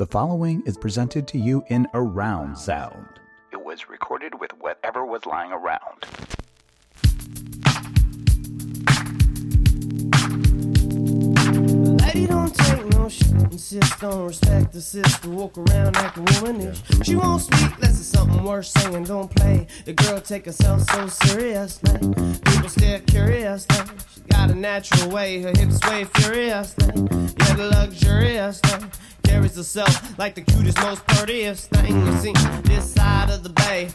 The following is presented to you in around sound. It was recorded with whatever was lying around. Lady don't take no shit, insist on respect the sister, walk around acting womanish. She won't speak unless it's something worth saying, don't play. The girl take herself so serious, like, people stare curious, like, she got a natural way, her hips sway furious, like, yeah, the luxurious, like, carries herself like the cutest, most prettiest thing you see this side of the bay.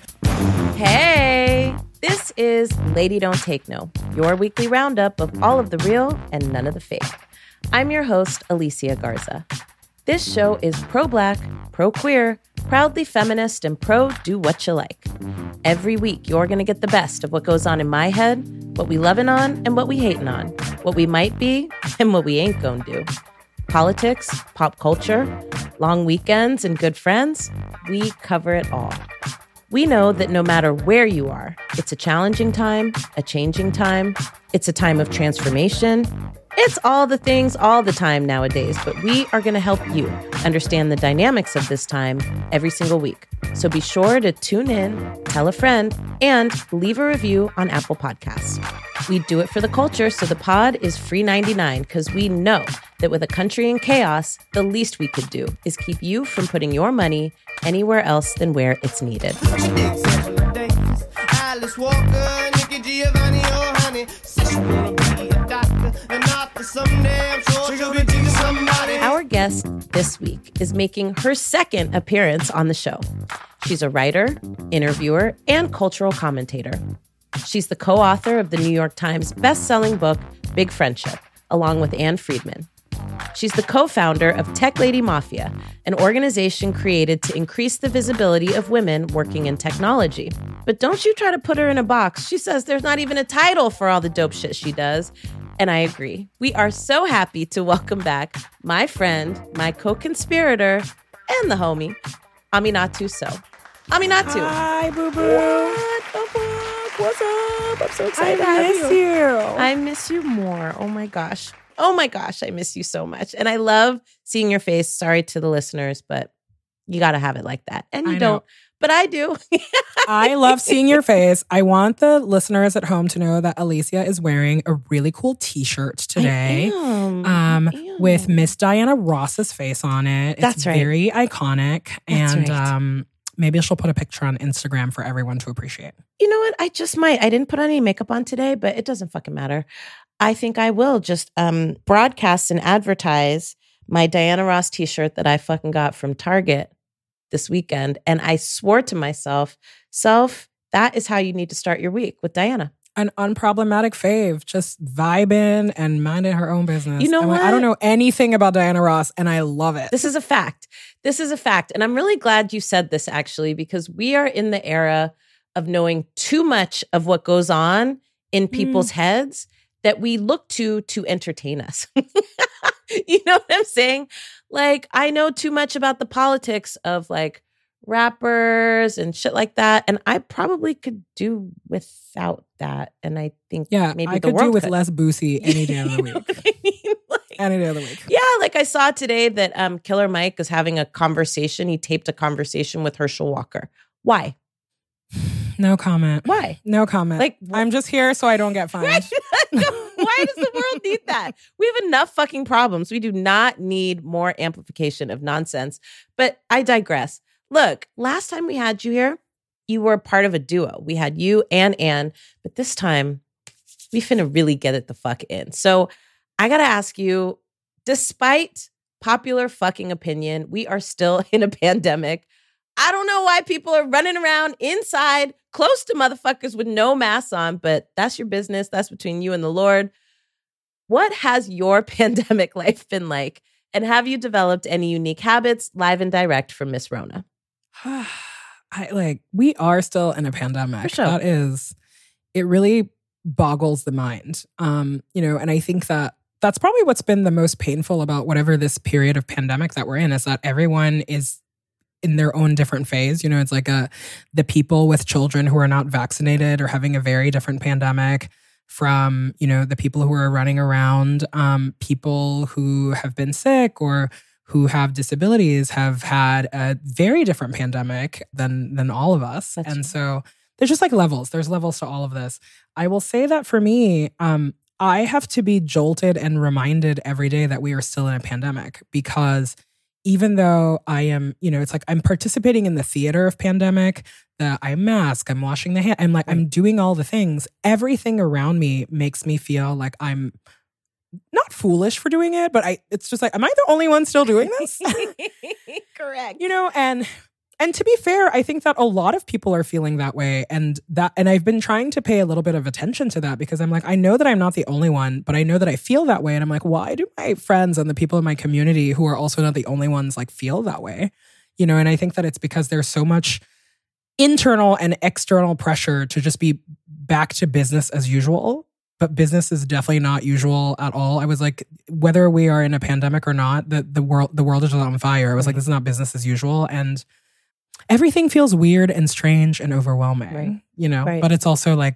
Hey, this is Lady Don't Take No, your weekly roundup of all of the real and none of the fake. I'm your host, Alicia Garza. This show is pro black, pro queer, proudly feminist, and pro do what you like. Every week, you're going to get the best of what goes on in my head, what we loving on, and what we hating on, what we might be, and what we ain't to do. Politics, pop culture, long weekends, and good friends, we cover it all. We know that no matter where you are, it's a challenging time, a changing time, it's a time of transformation. It's all the things all the time nowadays, but we are going to help you understand the dynamics of this time every single week. So be sure to tune in, tell a friend, and leave a review on Apple Podcasts. We do it for the culture, so the pod is free 99 because we know that with a country in chaos, the least we could do is keep you from putting your money anywhere else than where it's needed. Our guest this week is making her second appearance on the show. She's a writer, interviewer, and cultural commentator. She's the co author of the New York Times best-selling book, Big Friendship, along with Ann Friedman. She's the co founder of Tech Lady Mafia, an organization created to increase the visibility of women working in technology. But don't you try to put her in a box. She says there's not even a title for all the dope shit she does. And I agree. We are so happy to welcome back my friend, my co conspirator, and the homie, Aminatou Sow. Aminatou. Hi, boo boo. What the fuck? What's up? I'm so excited to have miss you. I miss you more. Oh my gosh. Oh my gosh, I miss you so much. And I love seeing your face. Sorry to the listeners, but you got to have it like that. And you don't, but I do. I love seeing your face. I want the listeners at home to know that Alicia is wearing a really cool T-shirt today. Am. Um, with Miss Diana Ross's face on it. It's That's right. very iconic. That's and right. um, maybe she'll put a picture on Instagram for everyone to appreciate. You know what? I just might. I didn't put any makeup on today, but it doesn't fucking matter. I think I will just um broadcast and advertise my Diana Ross t-shirt that I fucking got from Target this weekend. And I swore to myself, self, that is how you need to start your week with Diana. An unproblematic fave, just vibing and minding her own business. You know And I don't know anything about Diana Ross, and I love it. This is a fact. This is a fact. And I'm really glad you said this actually, because we are in the era of knowing too much of what goes on in mm. people's heads that we look to to entertain us. you know what I'm saying? Like, I know too much about the politics of like rappers and shit like that. And I probably could do without that. And I think yeah, maybe I could do with could. less Boosie any day of the week. what I mean? Like- Any day of the week. yeah, like I saw today that um, Killer Mike is having a conversation. He taped a conversation with Herschel Walker. Why? No comment. Why? No comment. Like, I'm just here so I don't get fined. Right? Why does the world need that? We have enough fucking problems. We do not need more amplification of nonsense. But I digress. Look, last time we had you here, you were part of a duo. We had you and Ann, but this time we finna really get it the fuck in. So I gotta ask you, despite popular fucking opinion, we are still in a pandemic. I don't know why people are running around inside close to motherfuckers with no masks on, but that's your business. That's between you and the Lord. What has your pandemic life been like? And have you developed any unique habits, live and direct from Miss Rona? I like we are still in a pandemic. Sure. That is it really boggles the mind. Um, you know, and I think that that's probably what's been the most painful about whatever this period of pandemic that we're in is that everyone is in their own different phase. You know, it's like a the people with children who are not vaccinated are having a very different pandemic from, you know, the people who are running around, um, people who have been sick or who have disabilities have had a very different pandemic than than all of us. That's and true. so there's just like levels. There's levels to all of this. I will say that for me, um, I have to be jolted and reminded every day that we are still in a pandemic because even though I am, you know, it's like I'm participating in the theater of pandemic, that I mask, I'm washing the hand, I'm like, I'm doing all the things. Everything around me makes me feel like I'm not foolish for doing it, but I it's just like, am I the only one still doing this? Correct. you know and and to be fair i think that a lot of people are feeling that way and that and i've been trying to pay a little bit of attention to that because i'm like i know that i'm not the only one but i know that i feel that way and i'm like why do my friends and the people in my community who are also not the only ones like feel that way you know and i think that it's because there's so much internal and external pressure to just be back to business as usual but business is definitely not usual at all. I was like, whether we are in a pandemic or not, the the world the world is on fire. I was like, mm-hmm. this is not business as usual, and everything feels weird and strange and overwhelming. Right. You know, Right. but it's also like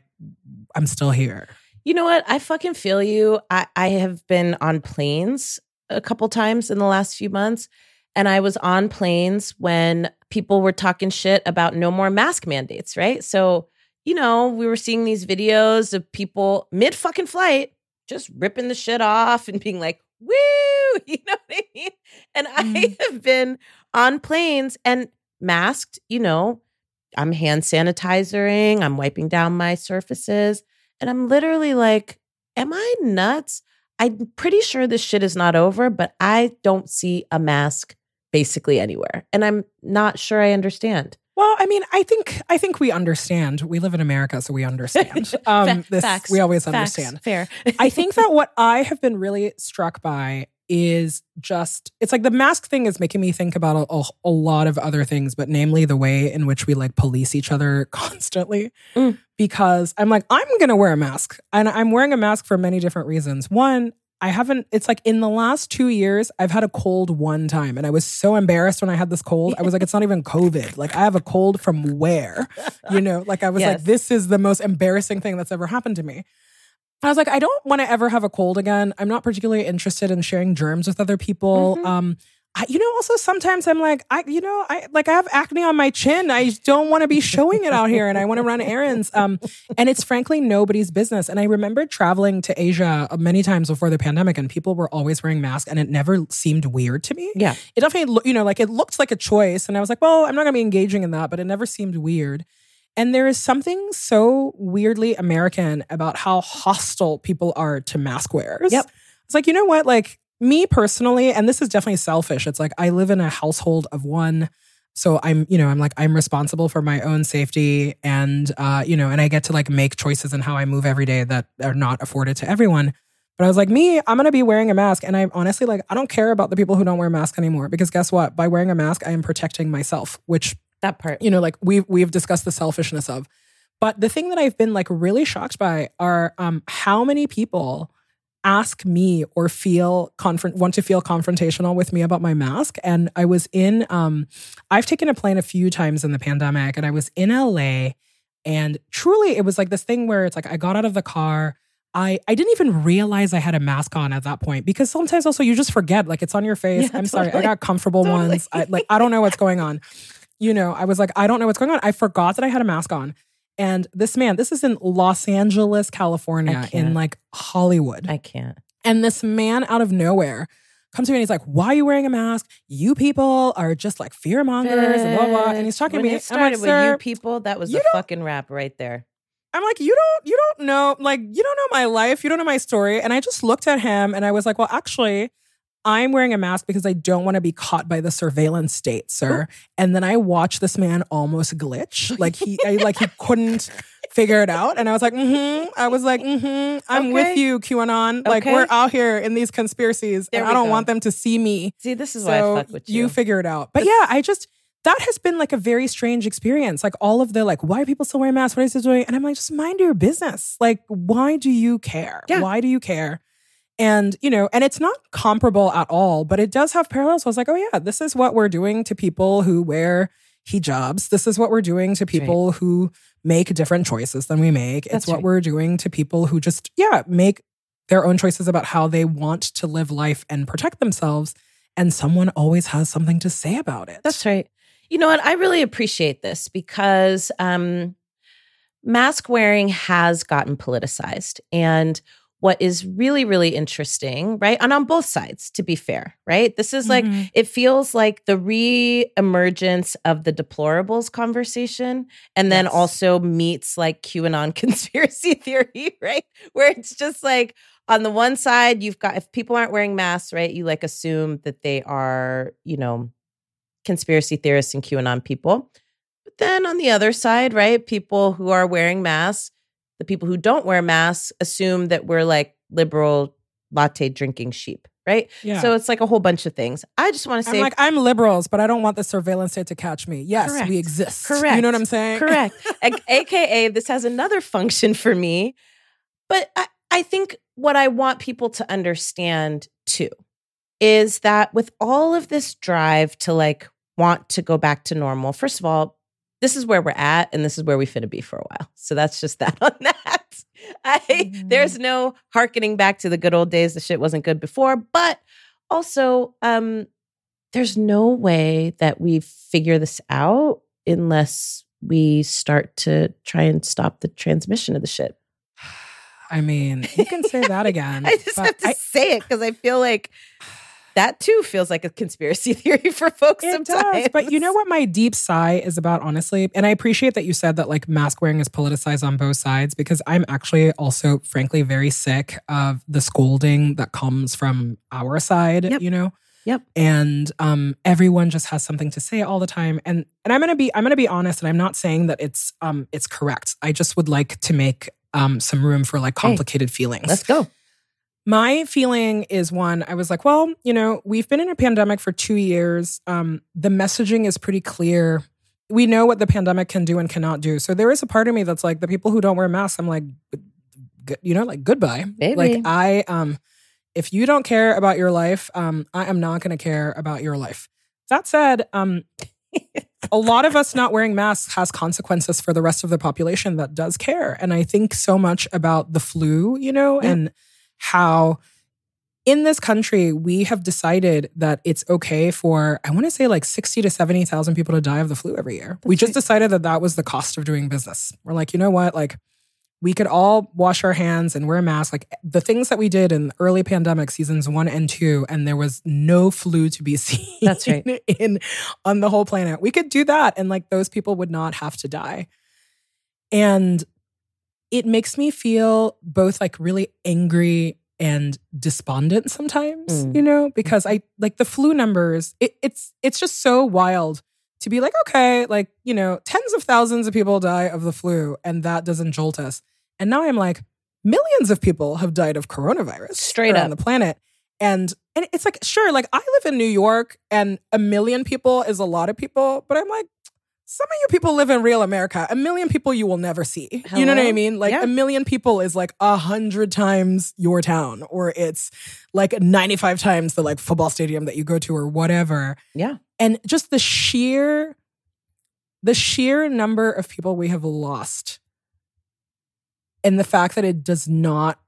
I'm still here. You know what? I fucking feel you. I, I have been on planes a couple times in the last few months. And I was on planes when people were talking shit about no more mask mandates, right? So, you know, we were seeing these videos of people mid fucking flight just ripping the shit off and being like, woo, you know what I mean? And I Mm. have been on planes and masked, you know, I'm hand sanitizing, I'm wiping down my surfaces. And I'm literally like, am I nuts? I'm pretty sure this shit is not over, but I don't see a mask basically anywhere. And I'm not sure I understand. Well, I mean, I think I think we understand. We live in America, so we understand. Um, this facts, we always facts, understand. Fair. I think that what I have been really struck by is just it's like the mask thing is making me think about a, a, a lot of other things, but namely the way in which we like police each other constantly. Mm. Because I'm like, I'm gonna wear a mask. And I'm wearing a mask for many different reasons. One, I haven't, it's like in the last two years, I've had a cold one time. And I was so embarrassed when I had this cold. I was like, it's not even COVID. Like, I have a cold from where? You know, like I was Yes. like, this is the most embarrassing thing that's ever happened to me. I was like, I don't want to ever have a cold again. I'm not particularly interested in sharing germs with other people. Mhm. Um, I, you know, also sometimes I'm like, I, you know, I like I have acne on my chin. I don't want to be showing it out here, and I want to run errands. Um, and it's frankly nobody's business. And I remember traveling to Asia many times before the pandemic, and people were always wearing masks, and it never seemed weird to me Yeah. it definitely you know like it looked like a choice and i was like well i'm not going to be engaging in that but it never seemed weird and there is something so weirdly american about how hostile people are to mask wearers Yep. it's like you know what like me personally and this is definitely selfish it's like i live in a household of one so i'm you know i'm like i'm responsible for my own safety and uh you know and i get to like make choices in how i move every day that are not afforded to everyone but I was like, me, I'm gonna be wearing a mask. And I honestly like, I don't care about the people who don't wear masks anymore. Because guess what? By wearing a mask, I am protecting myself, which, That part. you know, like we've we've discussed the selfishness of. But the thing that I've been like really shocked by are um how many people ask me or feel confront want to feel confrontational with me about my mask. And I was in um I've taken a plane a few times in the pandemic and I was in LA and truly it was like this thing where it's like I got out of the car I, I didn't even realize I had a mask on at that point because sometimes also you just forget like it's on your face. Yeah, I'm sorry, I got comfortable Totally. ones. I, like I don't know what's going on. You know, I was like I don't know what's going on. I forgot that I had a mask on. And this man, this is in Los Angeles, California, in like Hollywood. I can't. And this man out of nowhere comes to me and he's like, Why are you wearing a mask? You people are just like fear mongers and blah, blah. And he's talking when to me. It I'm like, started with you people. That was the fucking rap right there. I'm like, you don't, you don't know, like, you don't know my life, you don't know my story. And I just looked at him and I was like, well, actually, I'm wearing a mask because I don't want to be caught by the surveillance state, sir. And then I watched this man almost glitch, like he, I, like he couldn't figure it out. And I was like, mm-hmm. I was like, mm-hmm. I'm Okay. with you, QAnon. Like we're out here in these conspiracies, There and I don't go. want them to see me. See, this is why I fuck with you. figure it out. But yeah, I just that has been like a very strange experience. Like all of the like, why are people still wearing masks? What is this doing? And I'm like, just mind your business. Like, why do you care? Yeah. Why do you care? And you know, and it's not comparable at all, but it does have parallels. So I was like, oh yeah, this is what we're doing to people who wear hijabs. This is what we're doing to people who make different choices than we make. It's what right. we're doing to people who just, yeah, make their own choices about how they want to live life and protect themselves. and someone always has something to say about it. That's right. You know what? I really appreciate this because um, mask wearing has gotten politicized. And what is really, really interesting, right? And on both sides, to be fair, right? This is like, Mhm. it feels like the re emergence of the deplorables conversation, and then Yes. also meets like QAnon conspiracy theory, right? Where it's just like, on the one side, you've got, if people aren't wearing masks, right, you like assume that they are, you know, conspiracy theorists and QAnon people. But then on the other side, right, people who are wearing masks, the people who don't wear masks assume that we're like liberal latte drinking sheep, right? Yeah. So it's like a whole bunch of things. I just want to I'm say like, I'm liberals, but I don't want the surveillance state to catch me. Yes, Correct. we exist. Correct. You know what I'm saying? Correct. AKA, this has another function for me. But I, I think what I want people to understand too is that with all of this drive to like want to go back to normal, first of all, this is where we're at and this is where we finna be for a while. So that's just that on that. I Mhm. there's no harkening back to the good old days. The shit wasn't good before, but also um there's no way that we figure this out unless we start to try and stop the transmission of the shit. I mean, you can say that again. I just have to I- say it because I feel like that too feels like a conspiracy theory for folks It sometimes. does. But you know what my deep sigh is about, honestly? And I appreciate that you said that like mask wearing is politicized on both sides because I'm actually also, frankly, very sick of the scolding that comes from our side, Yep. you know? Yep. And um, everyone just has something to say all the time. And and I'm gonna be I'm gonna be honest, and I'm not saying that it's um it's correct. I just would like to make um some room for like Hey, complicated feelings. Let's go. My feeling is one, I was like, well, you know, we've been in a pandemic for two years. Um, the messaging is pretty clear. We know what the pandemic can do and cannot do. So there is a part of me that's like, the people who don't wear masks, I'm like, you know, like goodbye. Baby. Like I, um, if you don't care about your life, um, I am not going to care about your life. That said, um, a lot of us not wearing masks has consequences for the rest of the population that does care. And I think so much about the flu, you know, Yeah. and how in this country we have decided that it's okay for I want to say like 60 to 70,000 people to die of the flu every year. we just right. decided that that was the cost of doing business. We're like, you know what? Like we could all wash our hands and wear a mask. like the things that we did in early pandemic seasons 1 and 2 and there was no flu to be seen That's right. in on the whole planet. We could do that and like those people would not have to die. And it makes me feel both like really angry and despondent sometimes, Mm. you know, because I like the flu numbers, it, it's it's just so wild to be like, okay, like, you know, tens of thousands of people die of the flu and that doesn't jolt us. And now I'm like, millions of people have died of coronavirus Straight on the planet. And and it's like, sure, like I live in New York and a million people is a lot of people, but I'm like, some of you people live in real America. A million people you will never see. You know what I mean? Like Yeah. a million people is like a hundred times your town, or it's like 95 times the like football stadium that you go to, or whatever. Yeah. And just the sheer, the sheer number of people we have lost, and the fact that it does not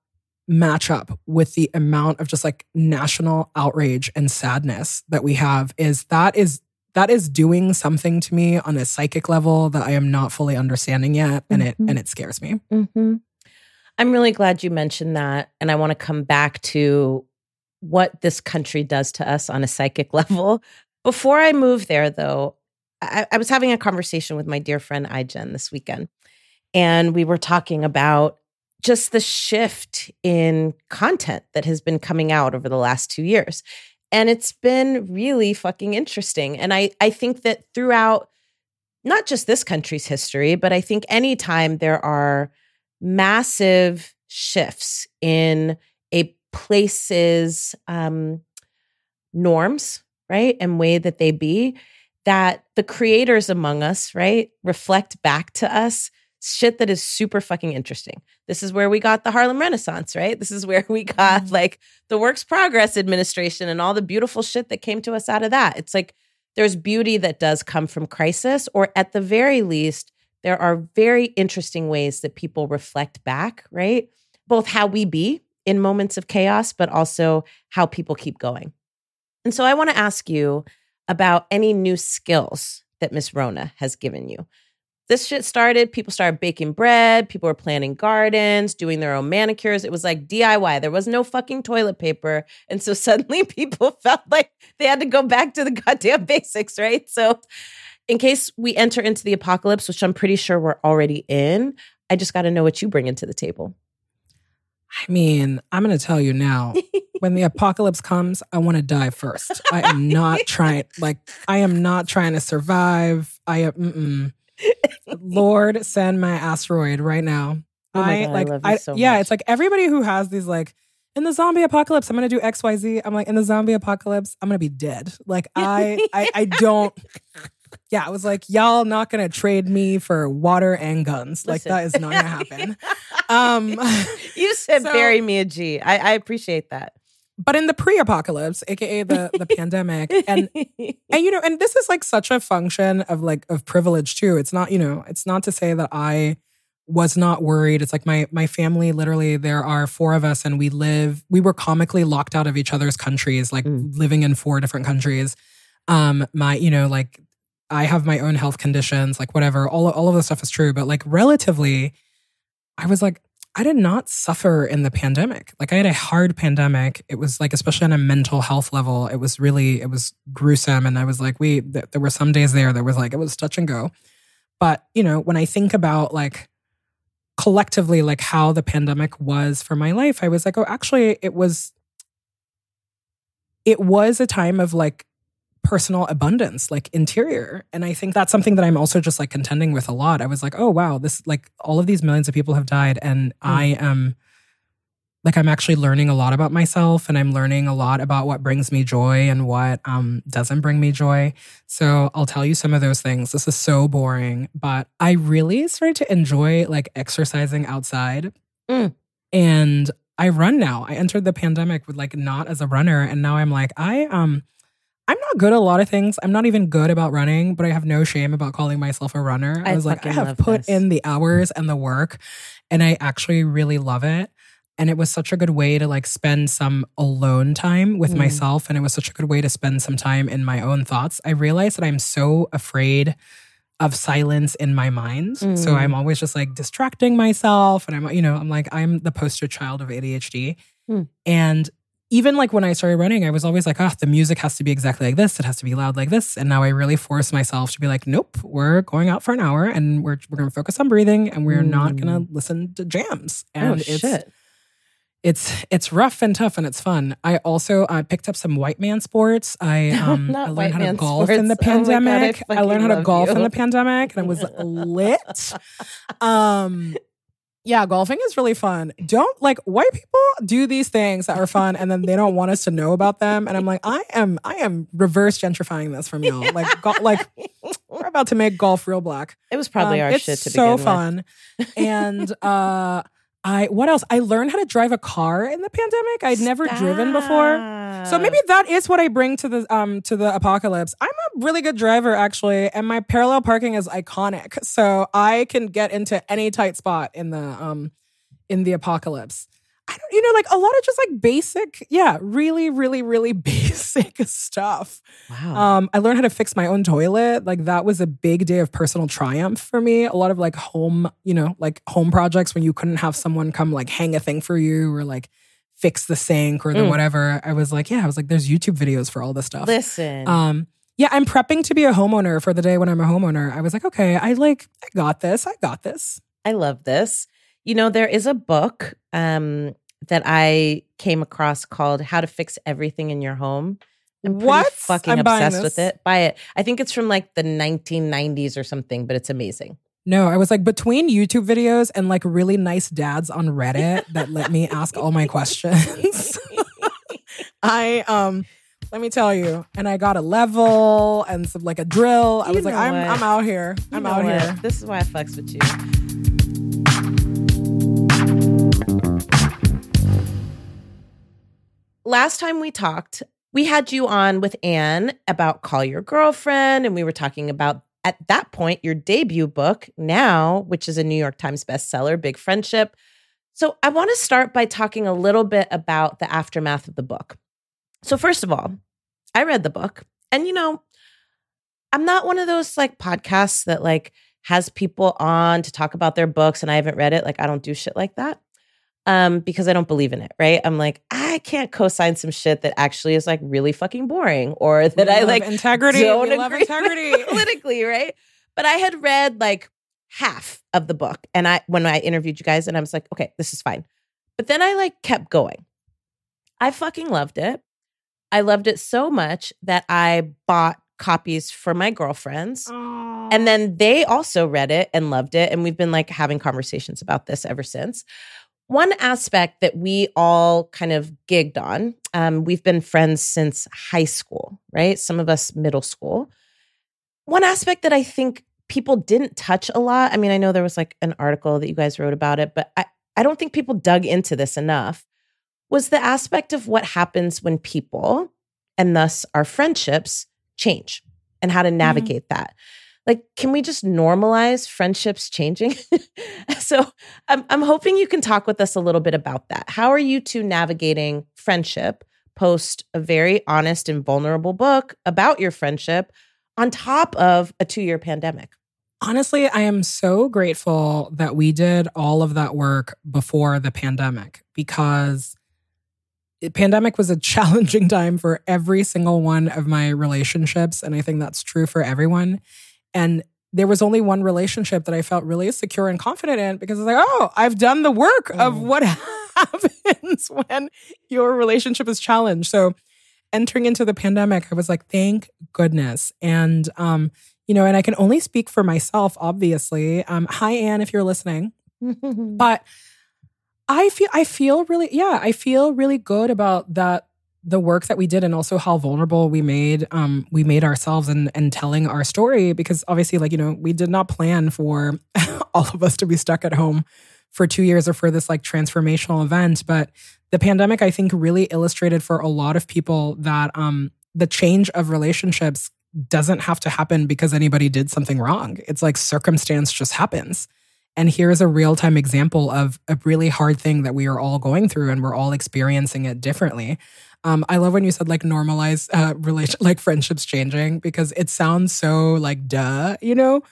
match up with the amount of just like national outrage and sadness that we have is that is that is doing something to me on a psychic level that I am not fully understanding yet and it Mhm. and it scares me. hmm I'm really glad you mentioned that. And I want to come back to what this country does to us on a psychic level. Before I move there, though, I, I was having a conversation with my dear friend iGen this weekend. And we were talking about just the shift in content that has been coming out over the last two years. And it's been really fucking interesting. And I, I think that throughout not just this country's history, but I think anytime there are massive shifts in a place's um, norms, right, and way that they be, that the creators among us, right, reflect back to us shit that is super fucking interesting. This is where we got the Harlem Renaissance, right? This is where we got Mhm. like the Works Progress Administration and all the beautiful shit that came to us out of that. It's like there's beauty that does come from crisis, or at the very least, there are very interesting ways that people reflect back, right? Both how we be in moments of chaos, but also how people keep going. And so I want to ask you about any new skills that Miss Rona has given you. This shit started, people started baking bread, people were planting gardens, doing their own manicures. It was like DIY. There was no fucking toilet paper. And so suddenly people felt like they had to go back to the goddamn basics, right? So, in case we enter into the apocalypse, which I'm pretty sure we're already in, I just got to know what you bring into the table. I mean, I'm going to tell you now. when the apocalypse comes, I want to die first. I am not trying. Like, I am not trying to survive. I am. Mm-mm. Lord, send my asteroid right now. Oh my I God, I like. love you I, so yeah, much. it's like everybody who has these like in the zombie apocalypse, I'm gonna do X, Y, Z. I'm like in the zombie apocalypse, I'm gonna be dead. Like I, I, I don't. Yeah, I was like, y'all not gonna trade me for water and guns. Like that is not gonna happen. um, You said So- bury me a G. I, I appreciate that. But in the pre-apocalypse, aka the the pandemic, and and you know and this is like such a function of like of privilege too. It's not you know it's not to say that i was not worried. It's like my my family literally there are four of us and we live we were comically locked out of each other's countries like Mm. living in four different countries. Um my you know like i have my own health conditions like whatever. All all of this stuff is true but like relatively i was like I did not suffer in the pandemic. Like I had a hard pandemic. It was like, especially on a mental health level, it was really, it was gruesome. And I was like, we, th- there were some days there that was like, it was touch and go. But, you know, when I think about like collectively, like how the pandemic was for my life, I was like, oh, actually, it was, it was a time of like personal abundance, like interior. And I think that's something that I'm also just like contending with a lot. I was like, oh, wow, this, like all of these millions of people have died. And I am, like, I'm actually learning a lot about myself and I'm learning a lot about what brings me joy and what um, doesn't bring me joy. So I'll tell you some of those things. This is so boring, but I really started to enjoy like exercising outside. Mm. And I run now. I entered the pandemic with like not as a runner. And now I'm like, I, um, I'm not good at a lot of things. I'm not even good about running, but I have no shame about calling myself a runner. I, I was like, I have put this. in the hours and the work, and I actually really love it. And it was such a good way to like spend some alone time with Mm. myself. And it was such a good way to spend some time in my own thoughts. I realized that I'm so afraid of silence in my mind. So Mm. I'm always just like distracting myself. And I'm, you know, I'm like, I'm the poster child of ADHD. Mm. And even like when I started running, I was always like, oh, the music has to be exactly like this. It has to be loud like this. And now I really force myself to be like, nope, we're going out for an hour and we're we're gonna focus on breathing and we're not gonna listen to jams. And oh, it's shit. it's it's rough and tough and it's fun. I also I picked up some white man sports. I um I learned how to golf in the sports. Oh God, I pandemic. I, learned how to golf in the pandemic and it was lit. Um yeah, golfing is really fun. Don't like white people do these things that are fun and then they don't want us to know about them. And I'm like, I am I am reverse gentrifying this from y'all. Like go, like we're about to make golf real black. It was probably Um, our it's shit to so begin with. fun. and uh I what else? I learned how to drive a car in the pandemic. I'd never driven before. So maybe that is what I bring to the um to the apocalypse. I'm a really good driver actually, and my parallel parking is iconic. So I can get into any tight spot in the um in the apocalypse. I don't you know like a lot of just like basic, yeah, really really really basic stuff. Wow. Um, I learned how to fix my own toilet. Like that was a big day of personal triumph for me. A lot of like home, you know, like home projects when you couldn't have someone come like hang a thing for you or like fix the sink or the Mm. whatever. I was like, yeah, I was like, there's YouTube videos for all this stuff. Listen. Um, yeah, I'm prepping to be a homeowner for the day when I'm a homeowner. I was like, okay, I like, I got this. I got this. I love this. You know, there is a book um, that I came across called How to Fix Everything in Your Home. I'm What? fucking I'm obsessed with it. Buy it. I think it's from like the 1990s or something, but it's amazing. No, I was like between YouTube videos and like really nice dads on Reddit that let me ask all my questions. I um let me tell you, and I got a level and some like a drill. I was like, I'm? I'm out here. You I'm out what? here. This is why I fucks with you. Last time we talked, we had you on with Ann about Call Your Girlfriend, and we were talking about at that point your debut book, now, which is a New York Times bestseller, Big Friendship. So I want to start by talking a little bit about the aftermath of the book. So, first of all, I read the book. And you know, I'm not one of those like podcasts that like has people on to talk about their books and I haven't read it. Like I don't do shit like that. Um, because I don't believe in it, right? I'm like, I can't co-sign some shit that actually is like really fucking boring or that We I like integrity. don't We love agree integrity. politically, right? But I had read like half of the book and I when I interviewed you guys and I was like, okay, this is fine. But then I like kept going. I fucking loved it. I loved it so much that I bought copies for my girlfriends. And then they also read it and loved it. And we've been like having conversations about this ever since. One aspect that we all kind of gigged on, um, we've been friends since high school, right? Some of us middle school. One aspect that I think people didn't touch a lot, I mean, I know there was like an article that you guys wrote about it, but I, I don't think people dug into this enough, was the aspect of what happens when people, and thus our friendships, change and how to navigate that like can we just normalize friendships changing so I'm, I'm hoping you can talk with us a little bit about that how are you two navigating friendship post a very honest and vulnerable book about your friendship on top of a two-year pandemic Honestly, I am so grateful that we did all of that work before the pandemic because the pandemic was a challenging time for every single one of my relationships. And I think that's true for everyone. And there was only one relationship that I felt really secure and confident in because I was like, oh, I've done the work of Mm. what happens when your relationship is challenged. So entering into the pandemic, I was like, thank goodness. And um, you know, and I can only speak for myself, obviously. Um, hi, Ann, if you're listening. But I feel I feel really, yeah, I feel really good about that the work that we did and also how vulnerable we made um we made ourselves and and telling our story because obviously like you know we did not plan for all of us to be stuck at home for 2 years or for this like transformational event. But the pandemic I think really illustrated for a lot of people that um the change of relationships doesn't have to happen because anybody did something wrong. It's like circumstance just happens. And here's a real time example of a really hard thing that we are all going through and we're all experiencing it differently. Um, I love when you said like normalize uh, relation, like friendships changing because it sounds so like duh, you know.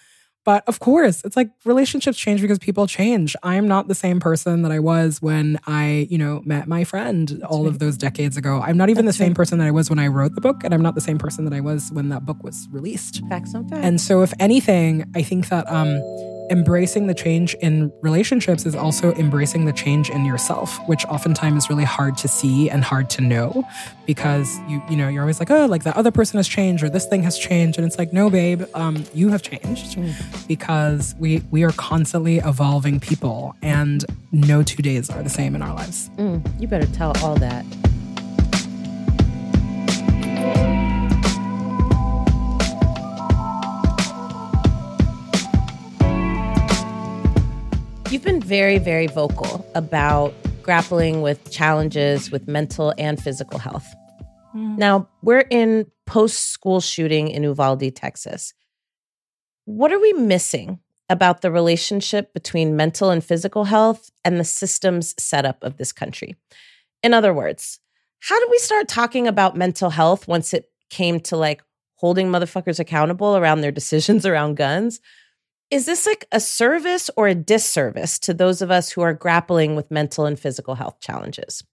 But of course, it's like relationships change because people change. I am not the same person that I was when I, you know, met my friend all of those decades ago. I'm not even the same person that I was when I wrote the book, and I'm not the same person that I was when that book was released. facts on facts And so, if anything, I think that um, embracing the change in relationships is also embracing the change in yourself, which oftentimes is really hard to see and hard to know because you you know you're always like, oh, like that other person has changed or this thing has changed, and it's like, no, babe, um, you have changed because we we are constantly evolving people, and no two days are the same in our lives. Mm, you better tell all that You've been very, very vocal about grappling with challenges with mental and physical health. Mm. Now, we're in post school shooting in Uvalde, Texas. What are we missing about the relationship between mental and physical health and the systems setup of this country? In other words, how did we start talking about mental health once it came to like holding motherfuckers accountable around their decisions around guns? Is this like a service or a disservice to those of us who are grappling with mental and physical health challenges?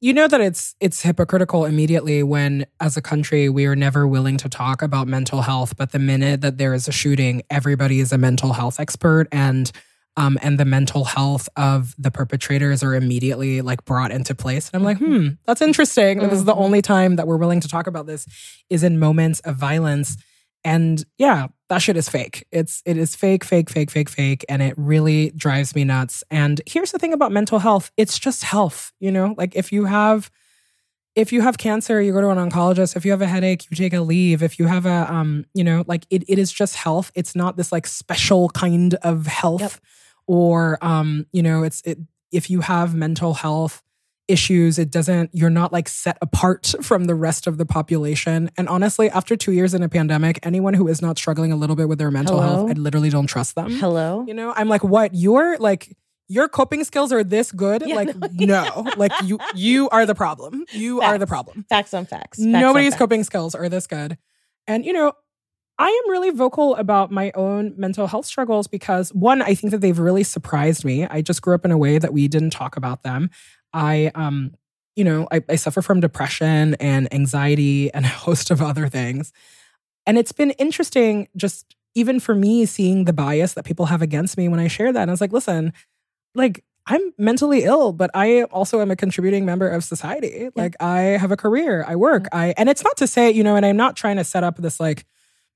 You know that it's it's hypocritical immediately when as a country we are never willing to talk about mental health, but the minute that there is a shooting, everybody is a mental health expert and um and the mental health of the perpetrators are immediately like brought into place. And I'm like, hmm, that's interesting. This is the only time that we're willing to talk about this is in moments of violence. And yeah, that shit is fake. It's it is fake, fake, fake, fake, fake, and it really drives me nuts. And here's the thing about mental health: it's just health. You know, like if you have if you have cancer, you go to an oncologist. If you have a headache, you take Aleve. If you have a um, you know, like it, it is just health. It's not this like special kind of health, Yep. or um, you know, it's it. If you have mental health issues, it doesn't. You're not like set apart from the rest of the population. And honestly, after two years in a pandemic, anyone who is not struggling a little bit with their mental Hello? health, I literally don't trust them. Hello? You know, I'm like, what? You're like, your coping skills are this good. Yeah, like, no, no, like you you are the problem. You are the problem. Facts on facts. Facts on Nobody's facts. coping skills are this good. And, you know, I am really vocal about my own mental health struggles because, one, I think that they've really surprised me. I just grew up in a way that we didn't talk about them. I, um, you know, I, I suffer from depression and anxiety and a host of other things. And it's been interesting, just even for me, seeing the bias that people have against me when I share that. And I was like, listen, like, I'm mentally ill, but I also am a contributing member of society. Like I have a career, I work, I and it's not to say, you know, and I'm not trying to set up this like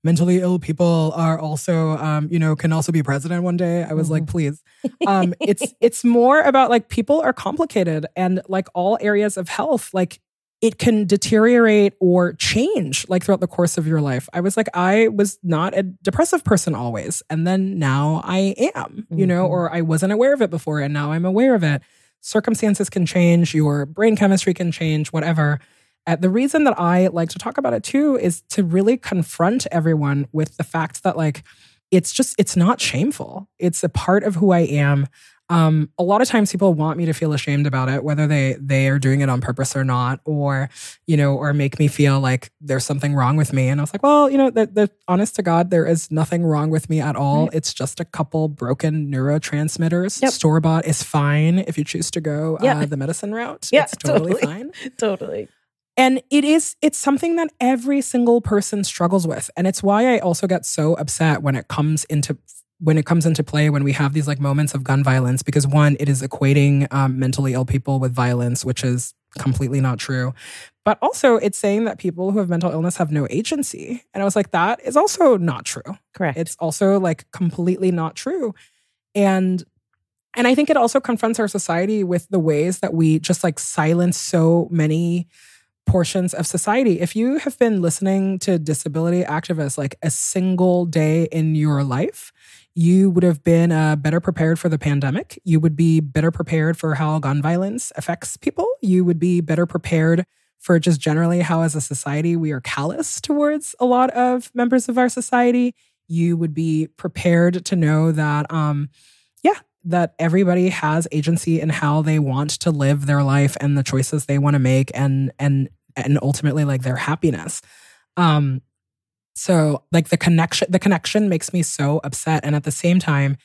mentally ill people are also um, you know, can also be president one day. I was like, please. Um, it's it's more about like people are complicated and like all areas of health, like it can deteriorate or change like throughout the course of your life. I was like, I was not a depressive person always. And then now I am, you know, Mhm. or I wasn't aware of it before and now I'm aware of it. Circumstances can change, your brain chemistry can change, whatever. Uh, the reason that I like to talk about it too is to really confront everyone with the fact that, like, it's just, it's not shameful. It's a part of who I am. Um, a lot of times people want me to feel ashamed about it, whether they they are doing it on purpose or not, or you know, or make me feel like there's something wrong with me. And I was like, well, you know, the, the honest to God, there is nothing wrong with me at all. Right. It's just a couple broken neurotransmitters. Yep. Store bought is fine if you choose to go Yeah. uh, the medicine route. Yeah, it's totally, totally. fine. Totally. And it is, it's something that every single person struggles with. And it's why I also get so upset when it comes into when it comes into play when we have these like moments of gun violence because one it is equating um, mentally ill people with violence which is completely not true but also it's saying that people who have mental illness have no agency and i was like that is also not true Correct. it's also like completely not true and and i think it also confronts our society with the ways that we just like silence so many portions of society if you have been listening to disability activists like a single day in your life you would have been uh, better prepared for the pandemic. You would be better prepared for how gun violence affects people. You would be better prepared for just generally how, as a society, we are callous towards a lot of members of our society. You would be prepared to know that, um, yeah, that everybody has agency in how they want to live their life and the choices they want to make, and and and ultimately like their happiness. Um, so like the connection the connection makes me so upset and at the same time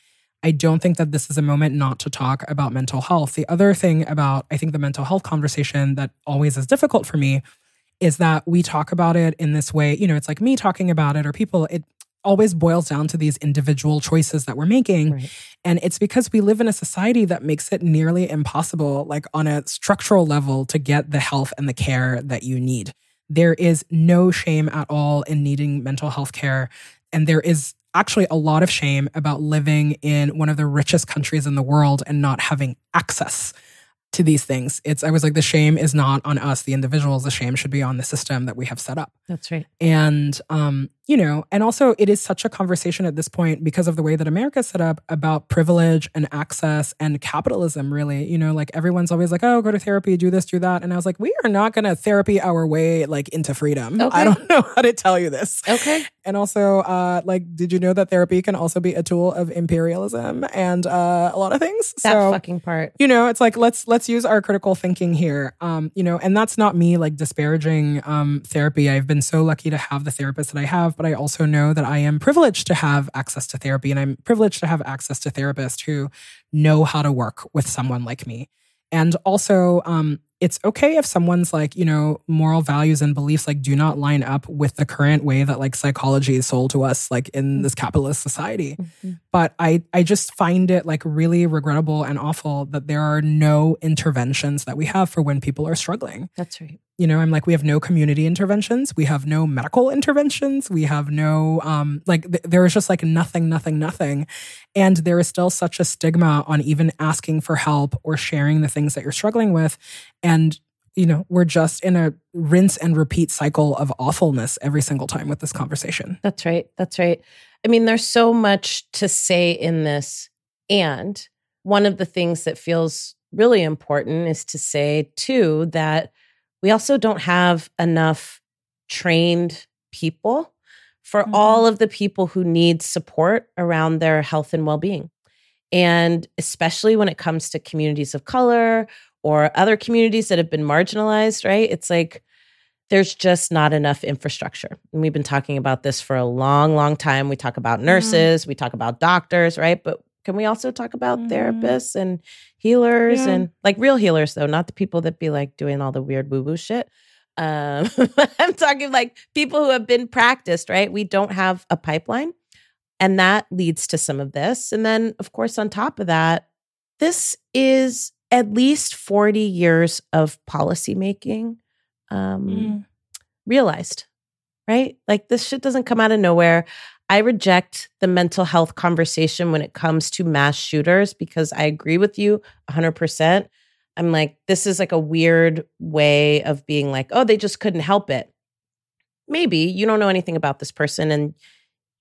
I don't think that this is a moment not to talk about mental health. The other thing about I think the mental health conversation that always is difficult for me is that we talk about it in this way, you know, it's like me talking about it or people it always boils down to these individual choices that we're making Right. and it's because we live in a society that makes it nearly impossible like on a structural level to get the health and the care that you need there is no shame at all in needing mental health care. And there is actually a lot of shame about living in one of the richest countries in the world and not having access to these things. It's, I was like, the shame is not on us, the individuals. The shame should be on the system that we have set up. That's right. And, um, you know, and also it is such a conversation at this point because of the way that America's set up about privilege and access and capitalism, really. You know, like everyone's always like, oh, go to therapy, do this, do that. And I was like, we are not going to therapy our way like into freedom. Okay. I don't know how to tell you this. Okay. And also, uh, like, did you know that therapy can also be a tool of imperialism and uh, a lot of things? That so, fucking part. you know it's like let's let's use our critical thinking here um you know and that's not me like disparaging um therapy i've been so lucky to have the therapist that i have but i also know that i am privileged to have access to therapy and i'm privileged to have access to therapists who know how to work with someone like me and also um it's okay if someone's like you know moral values and beliefs like do not line up with the current way that like psychology is sold to us like in this capitalist society Mhm. but I I just find it like really regrettable and awful that there are no interventions that we have for when people are struggling. That's right. You know, I'm like we have no community interventions, we have no medical interventions, we have no um like th- there is just like nothing nothing nothing. And there is still such a stigma on even asking for help or sharing the things that you're struggling with and you know, we're just in a rinse and repeat cycle of awfulness every single time with this conversation. That's right. That's right. I mean, there's so much to say in this. And one of the things that feels really important is to say, too, that we also don't have enough trained people for Mhm. all of the people who need support around their health and well being. And especially when it comes to communities of color or other communities that have been marginalized, right? It's like there's just not enough infrastructure. And we've been talking about this for a long, long time. We talk about nurses, we talk about doctors, right? But can we also talk about Mhm. therapists and healers Yeah. and like real healers, though, not the people that be like doing all the weird woo woo shit? Um, I'm talking like people who have been practiced, right? We don't have a pipeline. And that leads to some of this. And then, of course, on top of that, this is at least 40 years of policymaking um, Mm. realized, right? Like this shit doesn't come out of nowhere. I reject the mental health conversation when it comes to mass shooters because I agree with you 100%. I'm like, this is like a weird way of being like, oh, they just couldn't help it. Maybe you don't know anything about this person and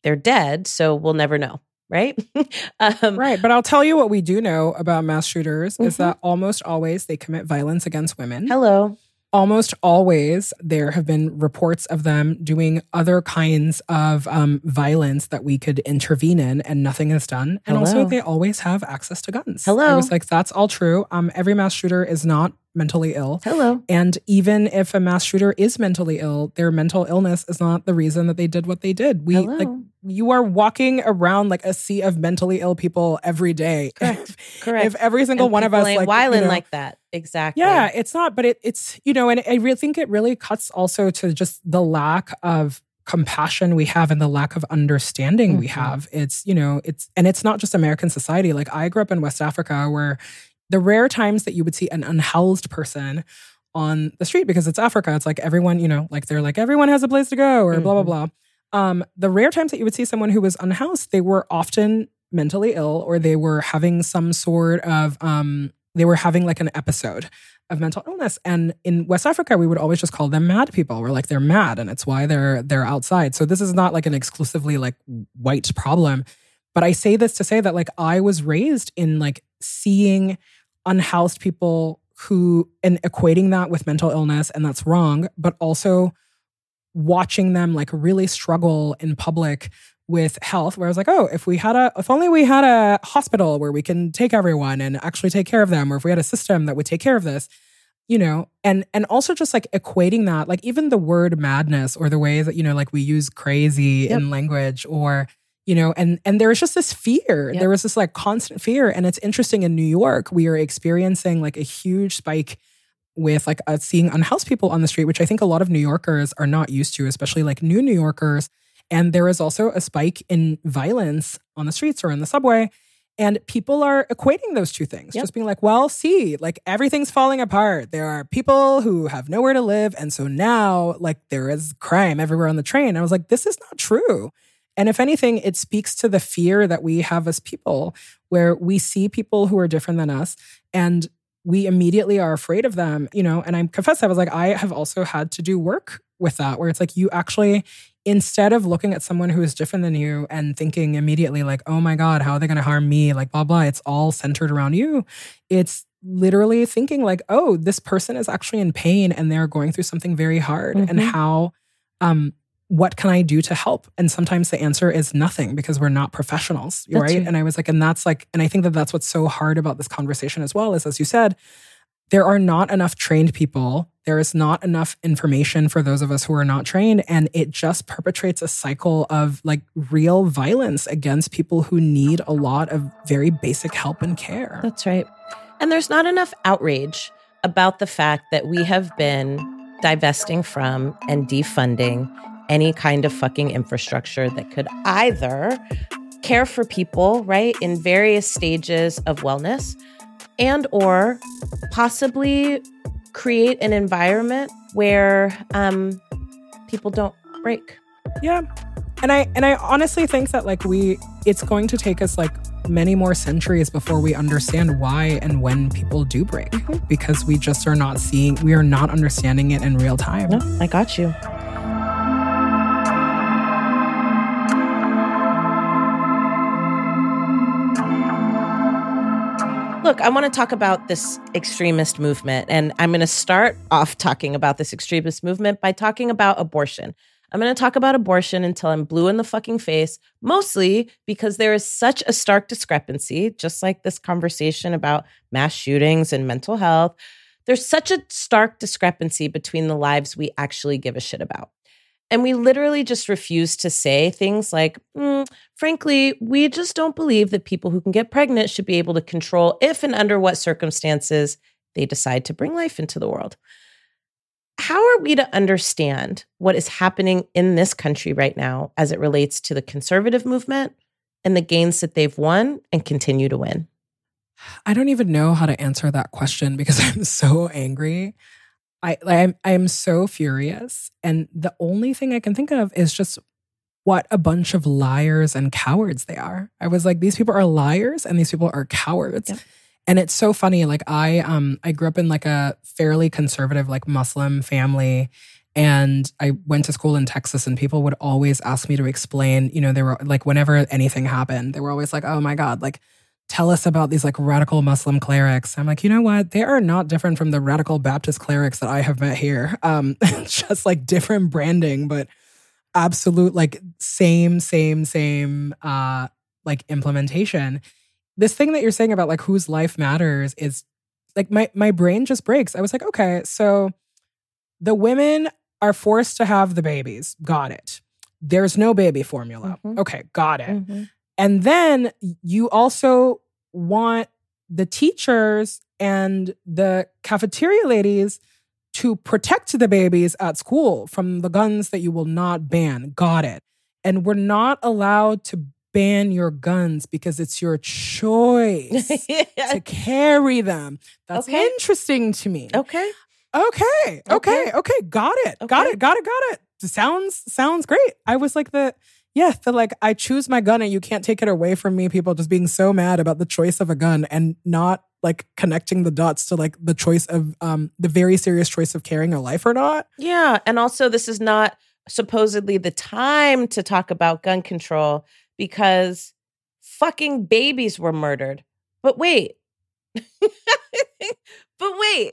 they're dead, so we'll never know, right? um, Right. But I'll tell you what we do know about mass shooters is Mhm. that almost always they commit violence against women. Hello. Almost always there have been reports of them doing other kinds of um, violence that we could intervene in and nothing is done. And also they always have access to guns. Hello. i was like that's all true. Um, every mass shooter is not mentally ill Hello. and even if a mass shooter is mentally ill their mental illness is not the reason that they did what they did we Hello. like you are walking around like a sea of mentally ill people every day Correct. Correct. if every single And one of us like you know, like that. Exactly. yeah, it's not, but it, it's you know, and I really think it really cuts also to just the lack of compassion we have and the lack of understanding we Mhm. have. It's you know, it's and it's not just American society. Like I grew up in West Africa, where the rare times that you would see an unhoused person on the street because it's Africa. It's like everyone, you know, like they're like everyone has a place to go or blah blah Mhm. blah. Um, the rare times that you would see someone who was unhoused, they were often mentally ill or they were having some sort of um they were having like an episode of mental illness and in west africa we would always just call them mad people we're like they're mad and it's why they're they're outside so this is not like an exclusively like white problem but i say this to say that like i was raised in like seeing unhoused people who and equating that with mental illness and that's wrong but also watching them like really struggle in public with health where I was like, oh, if we had a if only we had a hospital where we can take everyone and actually take care of them, or if we had a system that would take care of this, you know, and and also just like equating that, like even the word madness or the way that, you know, like we use crazy Yep. in language or you know and and there was just this fear. Yep. there was this like constant fear. And it's interesting in new york we are experiencing like a huge spike with like uh, seeing unhoused people on the street which i think a lot of new yorkers are not used to especially like new new yorkers. And there is also a spike in violence on the streets or in the subway. And people are equating those two things Yep. just being like well see like everything's falling apart. There are people who have nowhere to live. And so now like there is crime everywhere on the train. I was like this is not true and if anything, it speaks to the fear that we have as people, where we see people who are different than us and we immediately are afraid of them, you know. And I confess, I was like, I have also had to do work with that, where it's like you actually, instead of looking at someone who is different than you and thinking immediately, like, oh my God, how are they going to harm me? Like, blah, blah, it's all centered around you. It's literally thinking, like, oh, this person is actually in pain and they're going through something very hard. And Mhm. how, um, what can I do to help? And sometimes the answer is nothing because we're not professionals, right? right. And I was like, and that's like, and I think that that's what's so hard about this conversation as well is, as you said, there are not enough trained people. There is not enough information for those of us who are not trained. And it just perpetrates a cycle of like real violence against people who need a lot of very basic help and care. That's right. And there's not enough outrage about the fact that we have been divesting from and defunding any kind of fucking infrastructure that could either care for people, right, in various stages of wellness and or possibly create an environment where um, people don't break. Yeah. And I and I honestly think that like we it's going to take us like many more centuries before we understand why and when people do break because we just are not seeing we are not understanding it in real time. No, I got you. Look, I want to talk about this extremist movement, and I'm going to start off talking about this extremist movement by talking about abortion. I'm going to talk about abortion until I'm blue in the fucking face, mostly because there is such a stark discrepancy, just like this conversation about mass shootings and mental health. There's such a stark discrepancy between the lives we actually give a shit about. And we literally just refuse to say things like, mm, frankly, we just don't believe that people who can get pregnant should be able to control if and under what circumstances they decide to bring life into the world. How are we to understand what is happening in this country right now as it relates to the conservative movement and the gains that they've won and continue to win? I don't even know how to answer that question because I'm so angry. I I'm I'm so furious and the only thing I can think of is just what a bunch of liars and cowards they are. I was like these people are liars and these people are cowards. Yep. And it's so funny like I um I grew up in like a fairly conservative like Muslim family and I went to school in Texas and people would always ask me to explain, you know, they were like whenever anything happened, they were always like, "Oh my god, like tell us about these like radical Muslim clerics. I'm like, you know what? They are not different from the radical Baptist clerics that I have met here. Um, just like different branding, but absolute like same, same, same uh like implementation. This thing that you're saying about like whose life matters is like my my brain just breaks. I was like, okay, so the women are forced to have the babies. Got it. There's no baby formula. Mm-hmm. Okay, got it. Mm-hmm. And then you also want the teachers and the cafeteria ladies to protect the babies at school from the guns that you will not ban. Got it. And we're not allowed to ban your guns because it's your choice to carry them. That's okay. interesting to me. Okay. Okay. Okay. Okay. okay. Got it. Okay. Got it. Got it. Got it. Sounds sounds great. I was like the yeah, the like I choose my gun and you can't take it away from me. People just being so mad about the choice of a gun and not like connecting the dots to like the choice of um the very serious choice of carrying a life or not. Yeah, and also this is not supposedly the time to talk about gun control because fucking babies were murdered. But wait. but wait.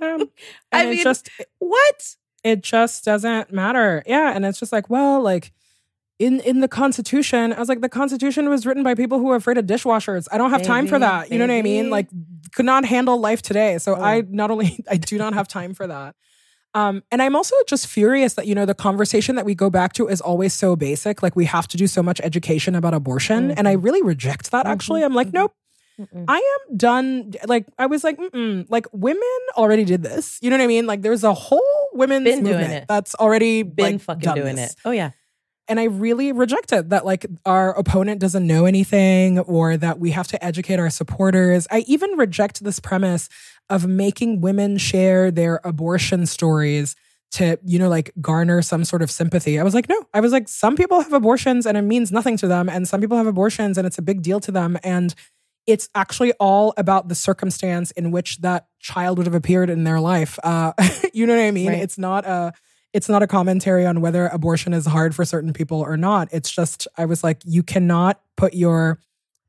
um, I mean, just what? It just doesn't matter. Yeah, and it's just like, well, like in in the Constitution, I was like, the Constitution was written by people who are afraid of dishwashers. I don't have time for that. You know what I mean? Like, could not handle life today. So oh. I not only I do not have time for that. Um, and I'm also just furious that you know the conversation that we go back to is always so basic. Like we have to do so much education about abortion, mm-hmm. and I really reject that. Actually, mm-hmm. I'm like, mm-hmm. nope. Mm-mm. I am done. Like I was like, mm like women already did this. You know what I mean? Like there's a whole women's Been movement that's already been like, fucking doing this. it. Oh yeah. And I really reject it that like our opponent doesn't know anything or that we have to educate our supporters. I even reject this premise of making women share their abortion stories to, you know, like garner some sort of sympathy. I was like, no, I was like, some people have abortions and it means nothing to them. And some people have abortions and it's a big deal to them. And it's actually all about the circumstance in which that child would have appeared in their life. Uh, you know what I mean? Right. It's not a it's not a commentary on whether abortion is hard for certain people or not. It's just, I was like, you cannot put your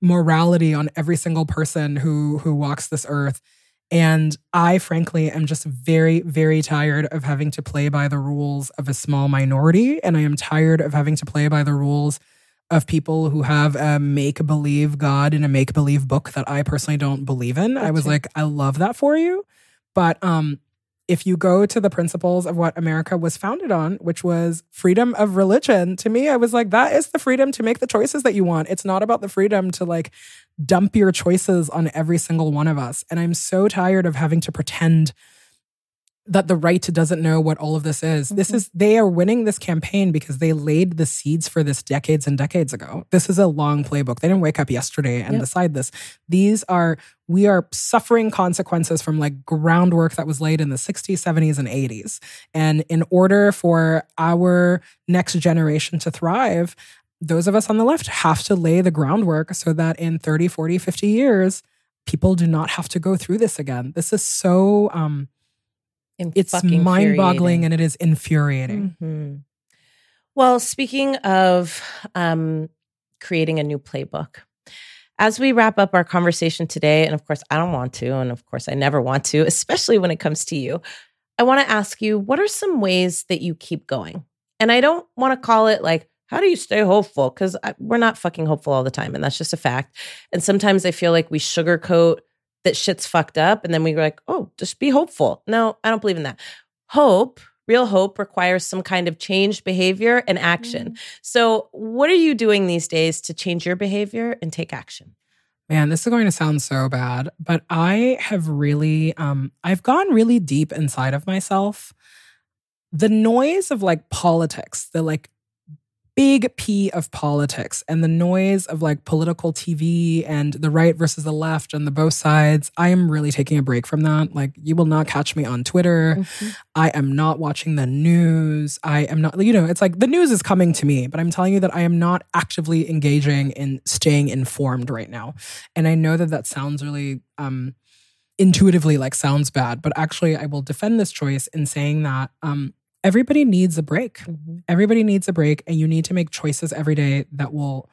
morality on every single person who who walks this earth. And I frankly am just very, very tired of having to play by the rules of a small minority. And I am tired of having to play by the rules of people who have a make believe God in a make believe book that I personally don't believe in. I was like, I love that for you. But um, if you go to the principles of what America was founded on, which was freedom of religion, to me, I was like, that is the freedom to make the choices that you want. It's not about the freedom to like dump your choices on every single one of us. And I'm so tired of having to pretend that the right doesn't know what all of this is. Mm-hmm. This is they are winning this campaign because they laid the seeds for this decades and decades ago. This is a long playbook. They didn't wake up yesterday and yep. decide this. These are we are suffering consequences from like groundwork that was laid in the 60s, 70s and 80s. And in order for our next generation to thrive, those of us on the left have to lay the groundwork so that in 30, 40, 50 years people do not have to go through this again. This is so um it's mind boggling and it is infuriating. Mm-hmm. Well, speaking of um, creating a new playbook, as we wrap up our conversation today, and of course, I don't want to, and of course, I never want to, especially when it comes to you, I want to ask you what are some ways that you keep going? And I don't want to call it like, how do you stay hopeful? Because we're not fucking hopeful all the time. And that's just a fact. And sometimes I feel like we sugarcoat that shit's fucked up. And then we're like, oh, just be hopeful. No, I don't believe in that. Hope, real hope, requires some kind of changed behavior and action. Mm. So, what are you doing these days to change your behavior and take action? Man, this is going to sound so bad, but I have really, um, I've gone really deep inside of myself. The noise of like politics, the like big P of politics and the noise of like political TV and the right versus the left and the both sides, I am really taking a break from that. Like, you will not catch me on Twitter. Mm-hmm. I am not watching the news. I am not, you know, it's like the news is coming to me, but I'm telling you that I am not actively engaging in staying informed right now. And I know that that sounds really, um, intuitively like sounds bad, but actually I will defend this choice in saying that um, everybody needs a break. Mm-hmm. Everybody needs a break, and you need to make choices every day that will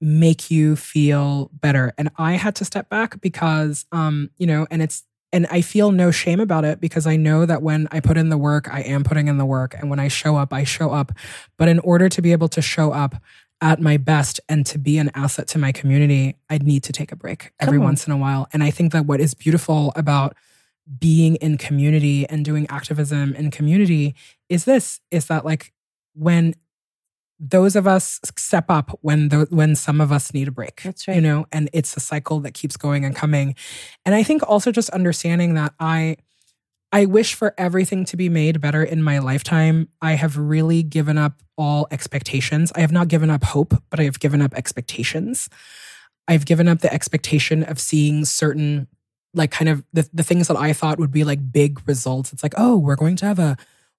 make you feel better. And I had to step back because, um, you know, and it's, and I feel no shame about it because I know that when I put in the work, I am putting in the work. And when I show up, I show up. But in order to be able to show up at my best and to be an asset to my community, I'd need to take a break every on. once in a while. And I think that what is beautiful about being in community and doing activism in community is this is that like when those of us step up when the, when some of us need a break That's right. you know and it's a cycle that keeps going and coming. And i think also just understanding that i i wish for everything to be made better in my lifetime. I have really given up all expectations. I have not given up hope but i have given up expectations. I've given up the expectation of seeing certain like kind of the, the things that I thought would be like big results. It's like, oh, we're going to have a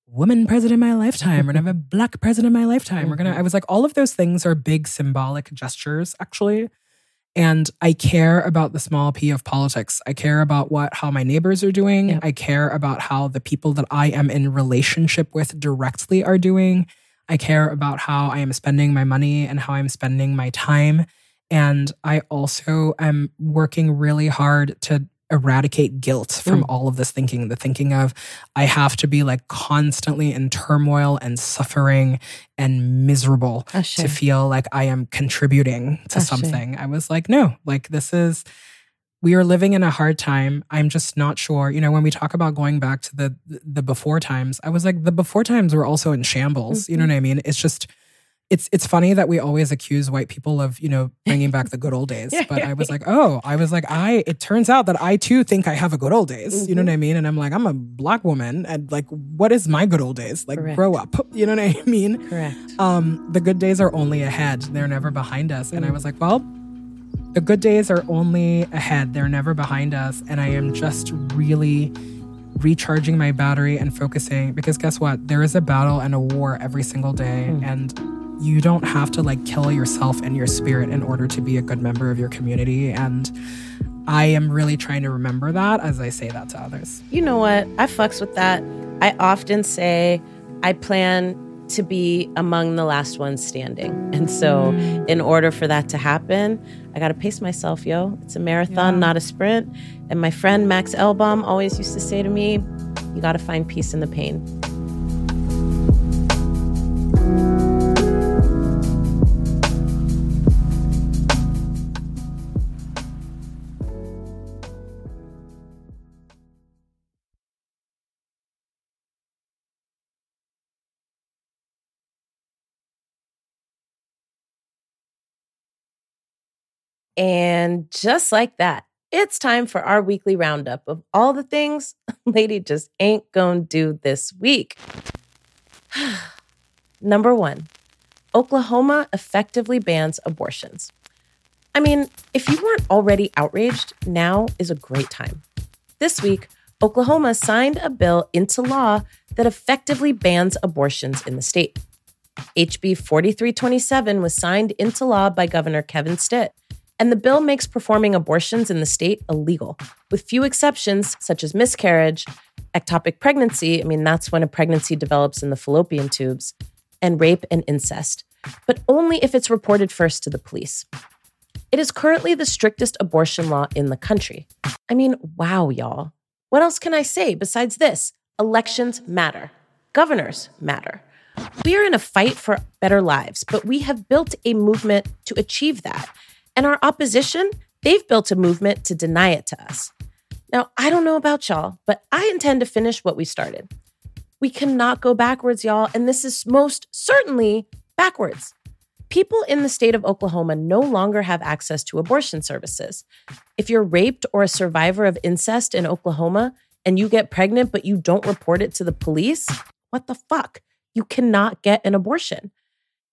woman president in my lifetime. We're gonna have a black president in my lifetime. We're gonna, mm-hmm. I was like, all of those things are big symbolic gestures, actually. And I care about the small p of politics. I care about what how my neighbors are doing. Yep. I care about how the people that I am in relationship with directly are doing. I care about how I am spending my money and how I'm spending my time. And I also am working really hard to eradicate guilt from Mm. all of this thinking the thinking of I have to be like constantly in turmoil and suffering and miserable Ashe. to feel like I am contributing to Ashe. something. I was like, no, like this is we are living in a hard time. I'm just not sure. You know, when we talk about going back to the the before times, I was like the before times were also in shambles. You know Mm-hmm. what I mean? It's just it's it's funny that we always accuse white people of, you know, bringing back the good old days. But I was like, "Oh, I was like I it turns out that I too think I have a good old days." You know Mm-hmm. what I mean? And I'm like, "I'm a black woman and like what is my good old days? Like Correct. grow up." You know what I mean? Correct. um, the good days are only ahead. They're never behind us. And I was like, well, the good days are only ahead. They're never behind us. And I am just really recharging my battery and focusing because guess what? There is a battle and a war every single day. And you don't have to like kill yourself and your spirit in order to be a good member of your community. And I am really trying to remember that as I say that to others. You know what? I fucks with that. I often say I plan to be among the last ones standing. And so, in order for that to happen, I got to pace myself, yo. It's a marathon, Yeah. not a sprint. And my friend Max Elbaum always used to say to me, you got to find peace in the pain. And just like that, it's time for our weekly roundup of all the things Lady just ain't gonna do this week. Number one, Oklahoma effectively bans abortions. I mean, if you weren't already outraged, now is a great time. This week, Oklahoma signed a bill into law that effectively bans abortions in the state. HB 4327 was signed into law by Governor Kevin Stitt, and the bill makes performing abortions in the state illegal, with few exceptions such as miscarriage, ectopic pregnancy I mean, that's when a pregnancy develops in the fallopian tubes and rape and incest, but only if it's reported first to the police. It is currently the strictest abortion law in the country. I mean, wow, y'all. What else can I say besides this? Elections matter. Governors matter. We are in a fight for better lives, but we have built a movement to achieve that. And our opposition, they've built a movement to deny it to us. Now, I don't know about y'all, but I intend to finish what we started. We cannot go backwards, y'all, and this is most certainly backwards. People in the state of Oklahoma no longer have access to abortion services. If you're raped or a survivor of incest in Oklahoma and you get pregnant but you don't report it to the police, what the fuck? You cannot get an abortion.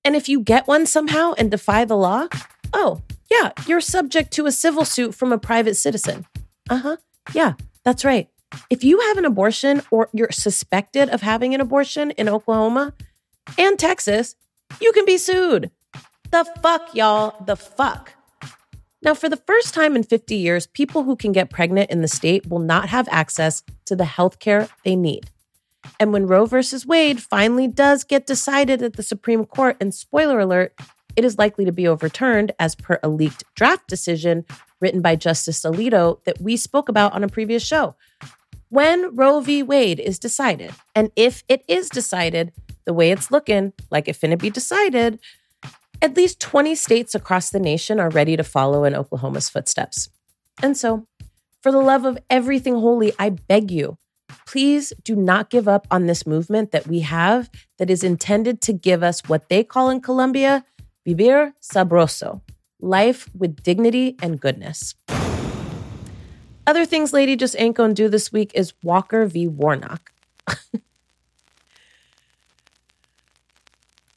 And if you get one somehow and defy the law, oh, yeah, you're subject to a civil suit from a private citizen. Uh huh. Yeah, that's right. If you have an abortion or you're suspected of having an abortion in Oklahoma and Texas, you can be sued. The fuck, y'all. The fuck. Now, for the first time in 50 years, people who can get pregnant in the state will not have access to the health care they need. And when Roe versus Wade finally does get decided at the Supreme Court, and spoiler alert, it is likely to be overturned as per a leaked draft decision written by Justice Alito that we spoke about on a previous show. When Roe v. Wade is decided, and if it is decided the way it's looking, like it finna be decided, at least 20 states across the nation are ready to follow in Oklahoma's footsteps. And so, for the love of everything holy, I beg you, please do not give up on this movement that we have that is intended to give us what they call in Colombia vivir sabroso, life with dignity and goodness. Other things Lady just ain't gonna do this week is Walker v. Warnock.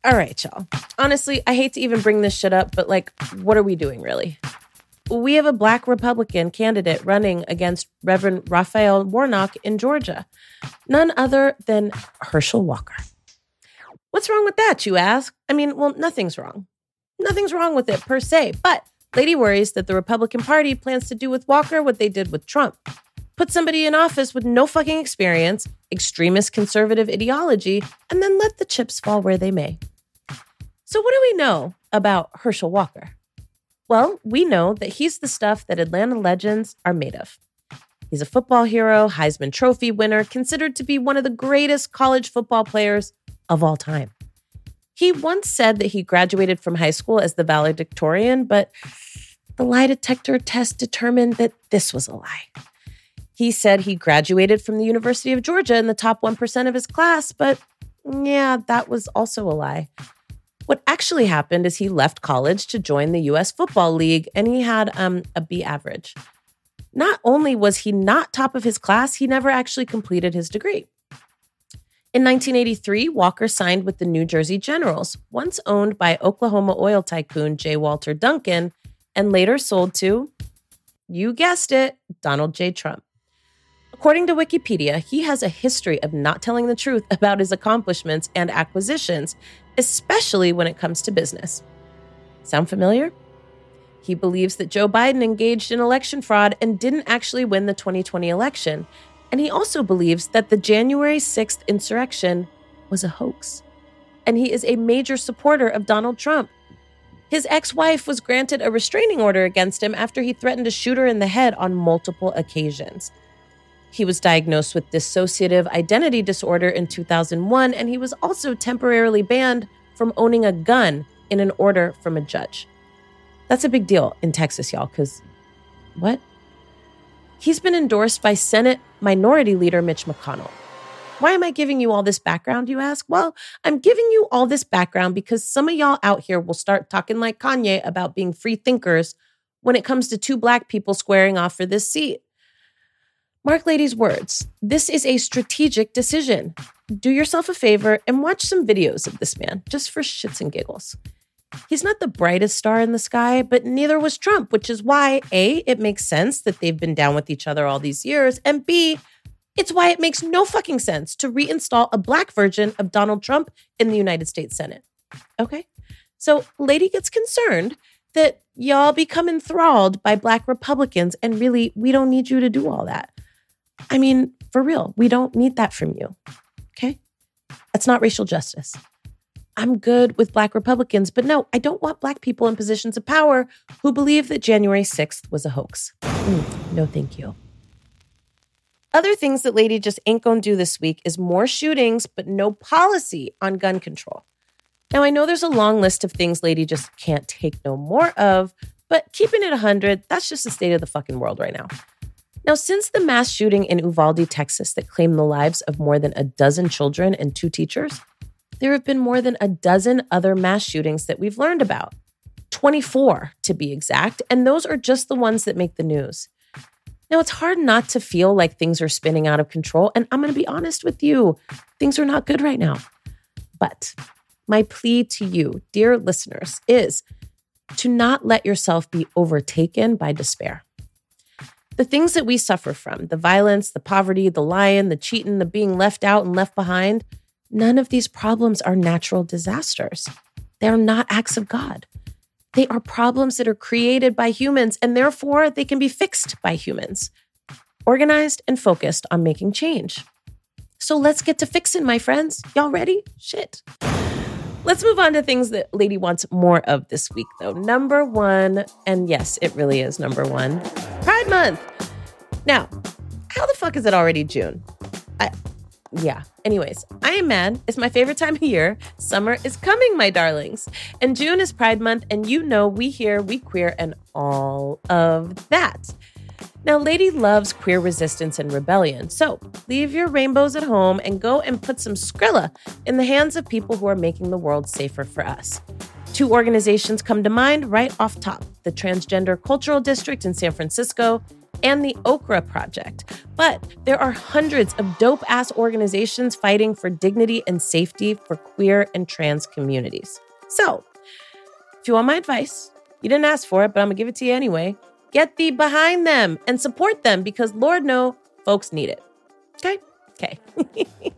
All right, y'all. Honestly, I hate to even bring this shit up, but like, what are we doing really? We have a black Republican candidate running against Reverend Raphael Warnock in Georgia, none other than Herschel Walker. What's wrong with that, you ask? I mean, well, nothing's wrong. Nothing's wrong with it per se, but Lady worries that the Republican Party plans to do with Walker what they did with Trump put somebody in office with no fucking experience, extremist conservative ideology, and then let the chips fall where they may. So, what do we know about Herschel Walker? Well, we know that he's the stuff that Atlanta legends are made of. He's a football hero, Heisman Trophy winner, considered to be one of the greatest college football players of all time. He once said that he graduated from high school as the valedictorian, but the lie detector test determined that this was a lie. He said he graduated from the University of Georgia in the top 1% of his class, but yeah, that was also a lie. What actually happened is he left college to join the US Football League and he had um, a B average. Not only was he not top of his class, he never actually completed his degree. In 1983, Walker signed with the New Jersey Generals, once owned by Oklahoma oil tycoon J. Walter Duncan, and later sold to, you guessed it, Donald J. Trump. According to Wikipedia, he has a history of not telling the truth about his accomplishments and acquisitions, especially when it comes to business. Sound familiar? He believes that Joe Biden engaged in election fraud and didn't actually win the 2020 election. And he also believes that the January 6th insurrection was a hoax. And he is a major supporter of Donald Trump. His ex wife was granted a restraining order against him after he threatened to shoot her in the head on multiple occasions. He was diagnosed with dissociative identity disorder in 2001, and he was also temporarily banned from owning a gun in an order from a judge. That's a big deal in Texas, y'all, because what? He's been endorsed by Senate Minority Leader Mitch McConnell. Why am I giving you all this background, you ask? Well, I'm giving you all this background because some of y'all out here will start talking like Kanye about being free thinkers when it comes to two black people squaring off for this seat. Mark Lady's words this is a strategic decision. Do yourself a favor and watch some videos of this man, just for shits and giggles. He's not the brightest star in the sky, but neither was Trump, which is why A, it makes sense that they've been down with each other all these years, and B, it's why it makes no fucking sense to reinstall a black version of Donald Trump in the United States Senate. Okay? So, Lady gets concerned that y'all become enthralled by black Republicans, and really, we don't need you to do all that. I mean, for real, we don't need that from you. Okay? That's not racial justice. I'm good with Black Republicans, but no, I don't want Black people in positions of power who believe that January 6th was a hoax. Mm, no, thank you. Other things that Lady just ain't gonna do this week is more shootings, but no policy on gun control. Now, I know there's a long list of things Lady just can't take no more of, but keeping it 100, that's just the state of the fucking world right now. Now, since the mass shooting in Uvalde, Texas, that claimed the lives of more than a dozen children and two teachers, there have been more than a dozen other mass shootings that we've learned about. 24 to be exact, and those are just the ones that make the news. Now, it's hard not to feel like things are spinning out of control, and I'm going to be honest with you, things are not good right now. But my plea to you, dear listeners, is to not let yourself be overtaken by despair. The things that we suffer from, the violence, the poverty, the lying, the cheating, the being left out and left behind, none of these problems are natural disasters. They are not acts of God. They are problems that are created by humans, and therefore they can be fixed by humans, organized and focused on making change. So let's get to fixing, my friends. Y'all ready? Shit. Let's move on to things that Lady wants more of this week, though. Number one, and yes, it really is number one Pride Month. Now, how the fuck is it already June? I, yeah. Anyways, I am mad. It's my favorite time of year. Summer is coming, my darlings. And June is Pride Month, and you know we here, we queer, and all of that. Now, Lady loves queer resistance and rebellion, so leave your rainbows at home and go and put some Skrilla in the hands of people who are making the world safer for us. Two organizations come to mind right off top the Transgender Cultural District in San Francisco and the Okra Project. But there are hundreds of dope ass organizations fighting for dignity and safety for queer and trans communities. So, if you want my advice, you didn't ask for it, but I'm gonna give it to you anyway. Get thee behind them and support them because Lord know folks need it. Okay? Okay.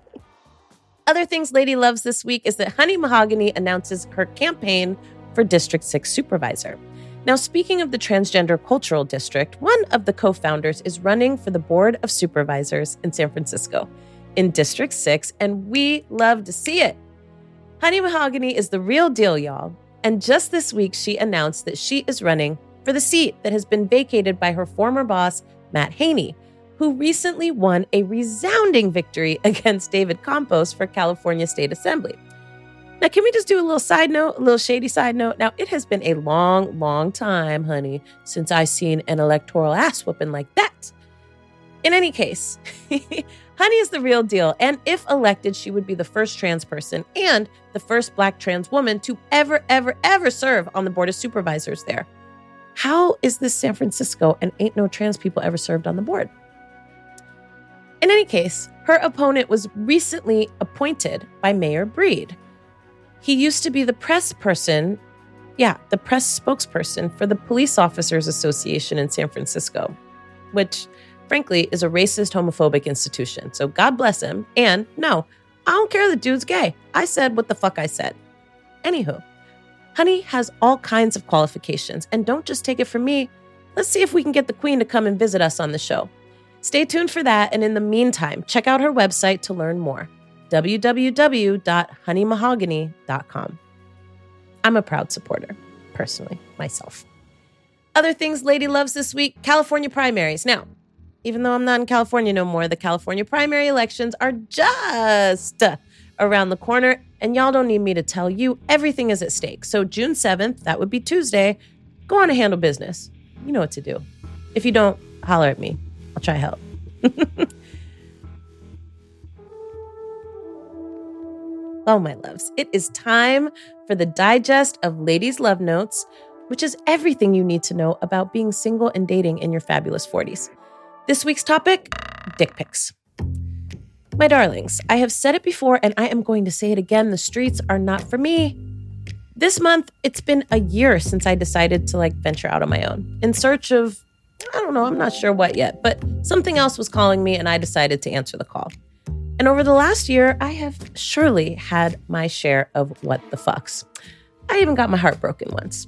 Other things Lady loves this week is that Honey Mahogany announces her campaign for District 6 supervisor. Now, speaking of the Transgender Cultural District, one of the co founders is running for the Board of Supervisors in San Francisco in District 6, and we love to see it. Honey Mahogany is the real deal, y'all. And just this week, she announced that she is running for the seat that has been vacated by her former boss, Matt Haney, who recently won a resounding victory against David Campos for California State Assembly. Now, can we just do a little side note, a little shady side note? Now, it has been a long, long time, honey, since I've seen an electoral ass whooping like that. In any case, Honey is the real deal, and if elected, she would be the first trans person and the first black trans woman to ever, ever, ever serve on the Board of Supervisors there. How is this San Francisco and ain't no trans people ever served on the board? In any case, her opponent was recently appointed by Mayor Breed. He used to be the press person, yeah, the press spokesperson for the Police Officers Association in San Francisco, which, frankly, is a racist, homophobic institution. So God bless him. And no, I don't care the dude's gay. I said what the fuck I said. Anywho, Honey has all kinds of qualifications, and don't just take it from me. Let's see if we can get the Queen to come and visit us on the show. Stay tuned for that, and in the meantime, check out her website to learn more www.honeymahogany.com. I'm a proud supporter, personally, myself. Other things Lady loves this week California primaries. Now, even though I'm not in California no more, the California primary elections are just around the corner. And y'all don't need me to tell you, everything is at stake. So, June 7th, that would be Tuesday, go on and handle business. You know what to do. If you don't, holler at me. I'll try help. oh, my loves, it is time for the digest of Ladies' Love Notes, which is everything you need to know about being single and dating in your fabulous 40s. This week's topic dick pics. My darlings, I have said it before and I am going to say it again the streets are not for me. This month, it's been a year since I decided to like venture out on my own in search of, I don't know, I'm not sure what yet, but something else was calling me and I decided to answer the call. And over the last year, I have surely had my share of what the fucks. I even got my heart broken once.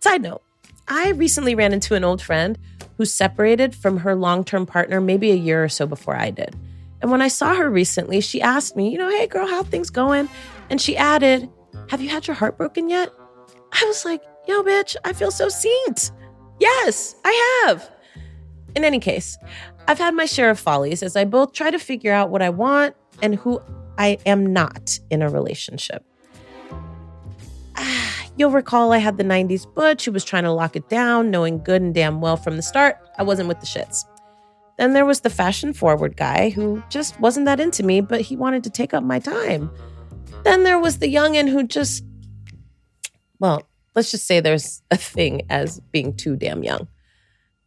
Side note, I recently ran into an old friend who separated from her long term partner maybe a year or so before I did. And when I saw her recently, she asked me, you know, hey girl, how things going? And she added, have you had your heart broken yet? I was like, yo, bitch, I feel so seen. Yes, I have. In any case, I've had my share of follies as I both try to figure out what I want and who I am not in a relationship. You'll recall I had the 90s butch who was trying to lock it down, knowing good and damn well from the start I wasn't with the shits. Then there was the fashion forward guy who just wasn't that into me, but he wanted to take up my time. Then there was the youngin' who just, well, let's just say there's a thing as being too damn young.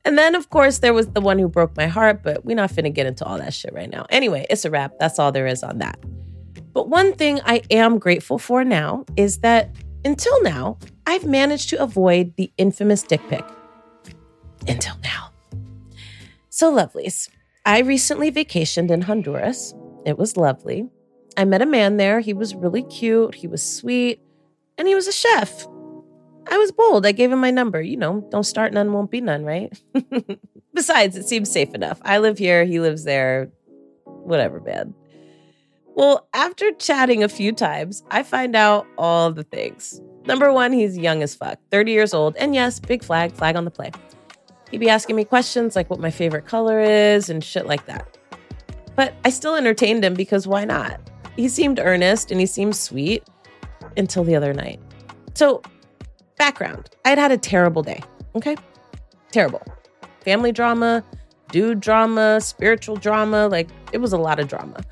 And then, of course, there was the one who broke my heart, but we're not finna get into all that shit right now. Anyway, it's a wrap. That's all there is on that. But one thing I am grateful for now is that until now, I've managed to avoid the infamous dick pic. Until now. So, lovelies, I recently vacationed in Honduras. It was lovely. I met a man there. He was really cute, he was sweet, and he was a chef. I was bold. I gave him my number. You know, don't start none, won't be none, right? Besides, it seems safe enough. I live here, he lives there. Whatever, man. Well, after chatting a few times, I find out all the things. Number one, he's young as fuck, 30 years old, and yes, big flag, flag on the play. He'd be asking me questions like what my favorite color is and shit like that. But I still entertained him because why not? He seemed earnest and he seemed sweet until the other night. So, background I'd had a terrible day, okay? Terrible. Family drama, dude drama, spiritual drama, like it was a lot of drama.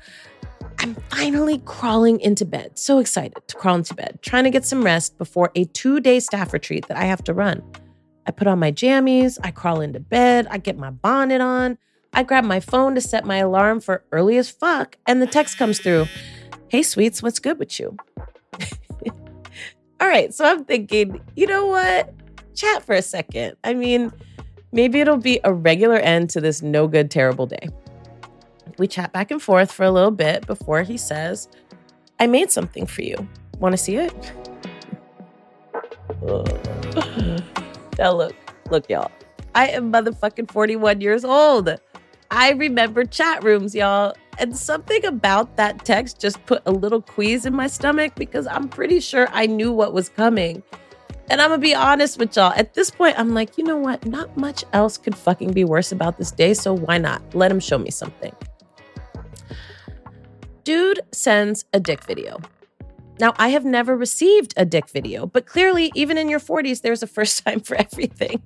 I'm finally crawling into bed. So excited to crawl into bed, trying to get some rest before a two day staff retreat that I have to run. I put on my jammies, I crawl into bed, I get my bonnet on, I grab my phone to set my alarm for early as fuck, and the text comes through Hey, sweets, what's good with you? All right, so I'm thinking, you know what? Chat for a second. I mean, maybe it'll be a regular end to this no good, terrible day. We chat back and forth for a little bit before he says, I made something for you. Want to see it? now, look, look, y'all. I am motherfucking 41 years old. I remember chat rooms, y'all. And something about that text just put a little quease in my stomach because I'm pretty sure I knew what was coming. And I'm gonna be honest with y'all. At this point, I'm like, you know what? Not much else could fucking be worse about this day. So why not? Let him show me something. Dude sends a dick video. Now, I have never received a dick video, but clearly, even in your 40s, there's a first time for everything.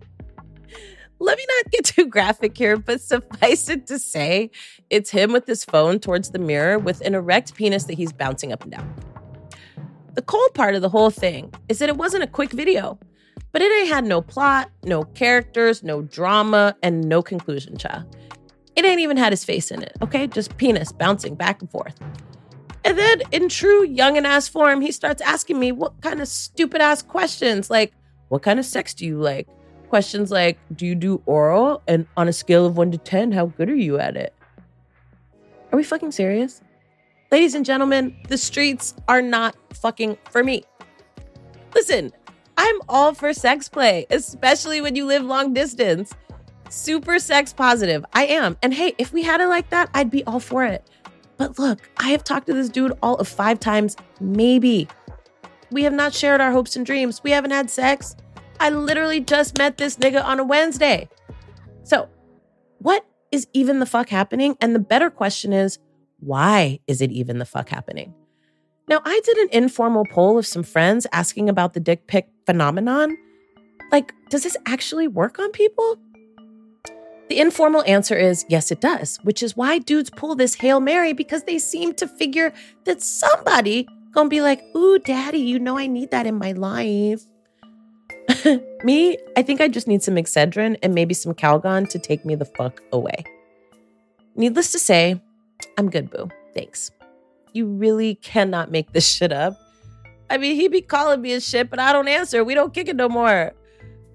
Let me not get too graphic here, but suffice it to say, it's him with his phone towards the mirror with an erect penis that he's bouncing up and down. The cold part of the whole thing is that it wasn't a quick video, but it ain't had no plot, no characters, no drama, and no conclusion, cha. It ain't even had his face in it, okay? Just penis bouncing back and forth. And then, in true young and ass form, he starts asking me what kind of stupid ass questions, like, what kind of sex do you like? Questions like, do you do oral? And on a scale of one to 10, how good are you at it? Are we fucking serious? Ladies and gentlemen, the streets are not fucking for me. Listen, I'm all for sex play, especially when you live long distance super sex positive. I am. And hey, if we had it like that, I'd be all for it. But look, I have talked to this dude all of five times, maybe. We have not shared our hopes and dreams. We haven't had sex. I literally just met this nigga on a Wednesday. So, what is even the fuck happening? And the better question is, why is it even the fuck happening? Now, I did an informal poll of some friends asking about the dick pic phenomenon. Like, does this actually work on people? The informal answer is yes, it does, which is why dudes pull this Hail Mary because they seem to figure that somebody gonna be like, ooh, daddy, you know I need that in my life. me, I think I just need some Excedrin and maybe some Calgon to take me the fuck away. Needless to say, I'm good, boo. Thanks. You really cannot make this shit up. I mean, he be calling me a shit, but I don't answer. We don't kick it no more.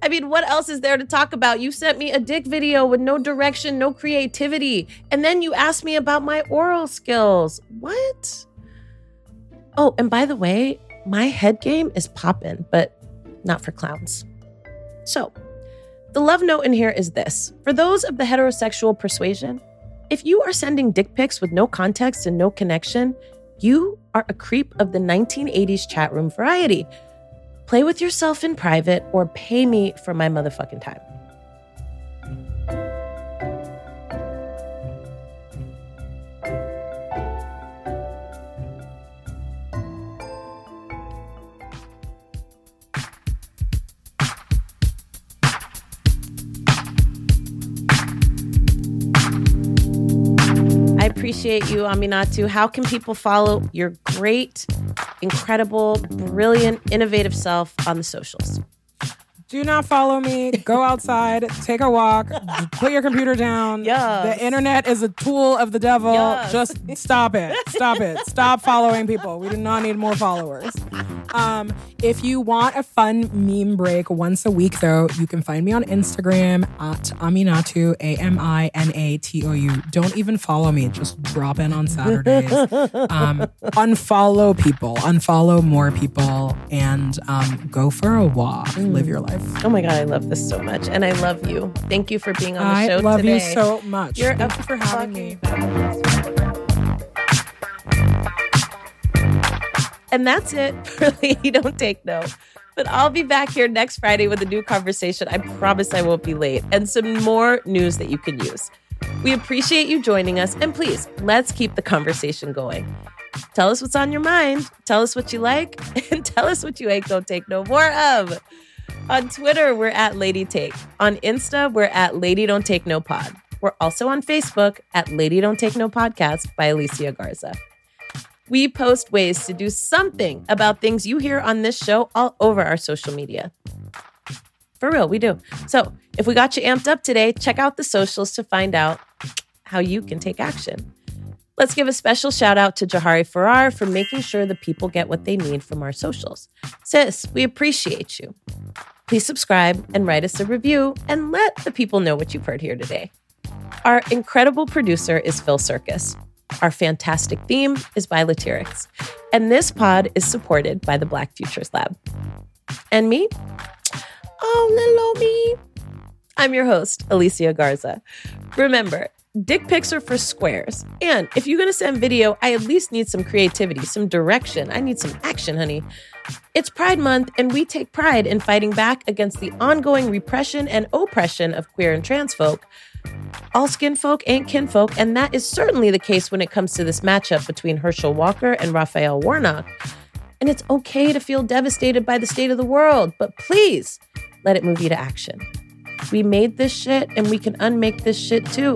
I mean, what else is there to talk about? You sent me a dick video with no direction, no creativity. And then you asked me about my oral skills. What? Oh, and by the way, my head game is popping, but not for clowns. So, the love note in here is this for those of the heterosexual persuasion, if you are sending dick pics with no context and no connection, you are a creep of the 1980s chat room variety Play with yourself in private or pay me for my motherfucking time. Appreciate you, Aminatou. How can people follow your great, incredible, brilliant, innovative self on the socials? Do not follow me. Go outside, take a walk, put your computer down. Yes. The internet is a tool of the devil. Yes. Just stop it. Stop it. Stop following people. We do not need more followers. Um, if you want a fun meme break once a week, though, you can find me on Instagram at Aminatou, A M I N A T O U. Don't even follow me. Just drop in on Saturdays. Um, unfollow people, unfollow more people, and um, go for a walk. Live your life. Oh my God, I love this so much. And I love you. Thank you for being on the show. I love you so much. You're Thank you for having me. And that's it for Lady Don't Take No. But I'll be back here next Friday with a new conversation. I promise I won't be late and some more news that you can use. We appreciate you joining us. And please, let's keep the conversation going. Tell us what's on your mind. Tell us what you like and tell us what you ain't gonna take no more of. On Twitter, we're at Lady Take. On Insta, we're at Lady Don't Take No Pod. We're also on Facebook at Lady Don't Take No Podcast by Alicia Garza. We post ways to do something about things you hear on this show all over our social media. For real, we do. So if we got you amped up today, check out the socials to find out how you can take action. Let's give a special shout out to Jahari Farrar for making sure the people get what they need from our socials. Sis, we appreciate you. Please subscribe and write us a review and let the people know what you've heard here today. Our incredible producer is Phil Circus. Our fantastic theme is by Latyrx. And this pod is supported by the Black Futures Lab. And me? Oh, little me. I'm your host, Alicia Garza. Remember, dick pics are for squares. And if you're going to send video, I at least need some creativity, some direction. I need some action, honey. It's Pride Month, and we take pride in fighting back against the ongoing repression and oppression of queer and trans folk. All skin folk ain't kinfolk, and that is certainly the case when it comes to this matchup between Herschel Walker and Raphael Warnock. And it's okay to feel devastated by the state of the world, but please let it move you to action. We made this shit, and we can unmake this shit too.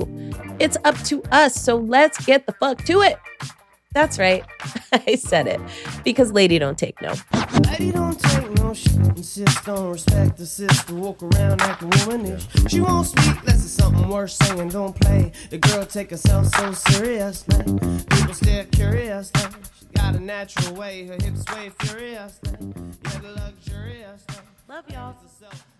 It's up to us, so let's get the fuck to it. That's right. I said it because lady don't take no. Lady don't take no shit. Insist on respect the sister. Walk around acting womanish. She won't speak unless it's something worth saying. Don't play. The girl take herself so serious. Now. People stare curious. Now. She got a natural way. Her hips sway furious. Now. Yeah, the luxurious. Now. Love y'all. Herself like the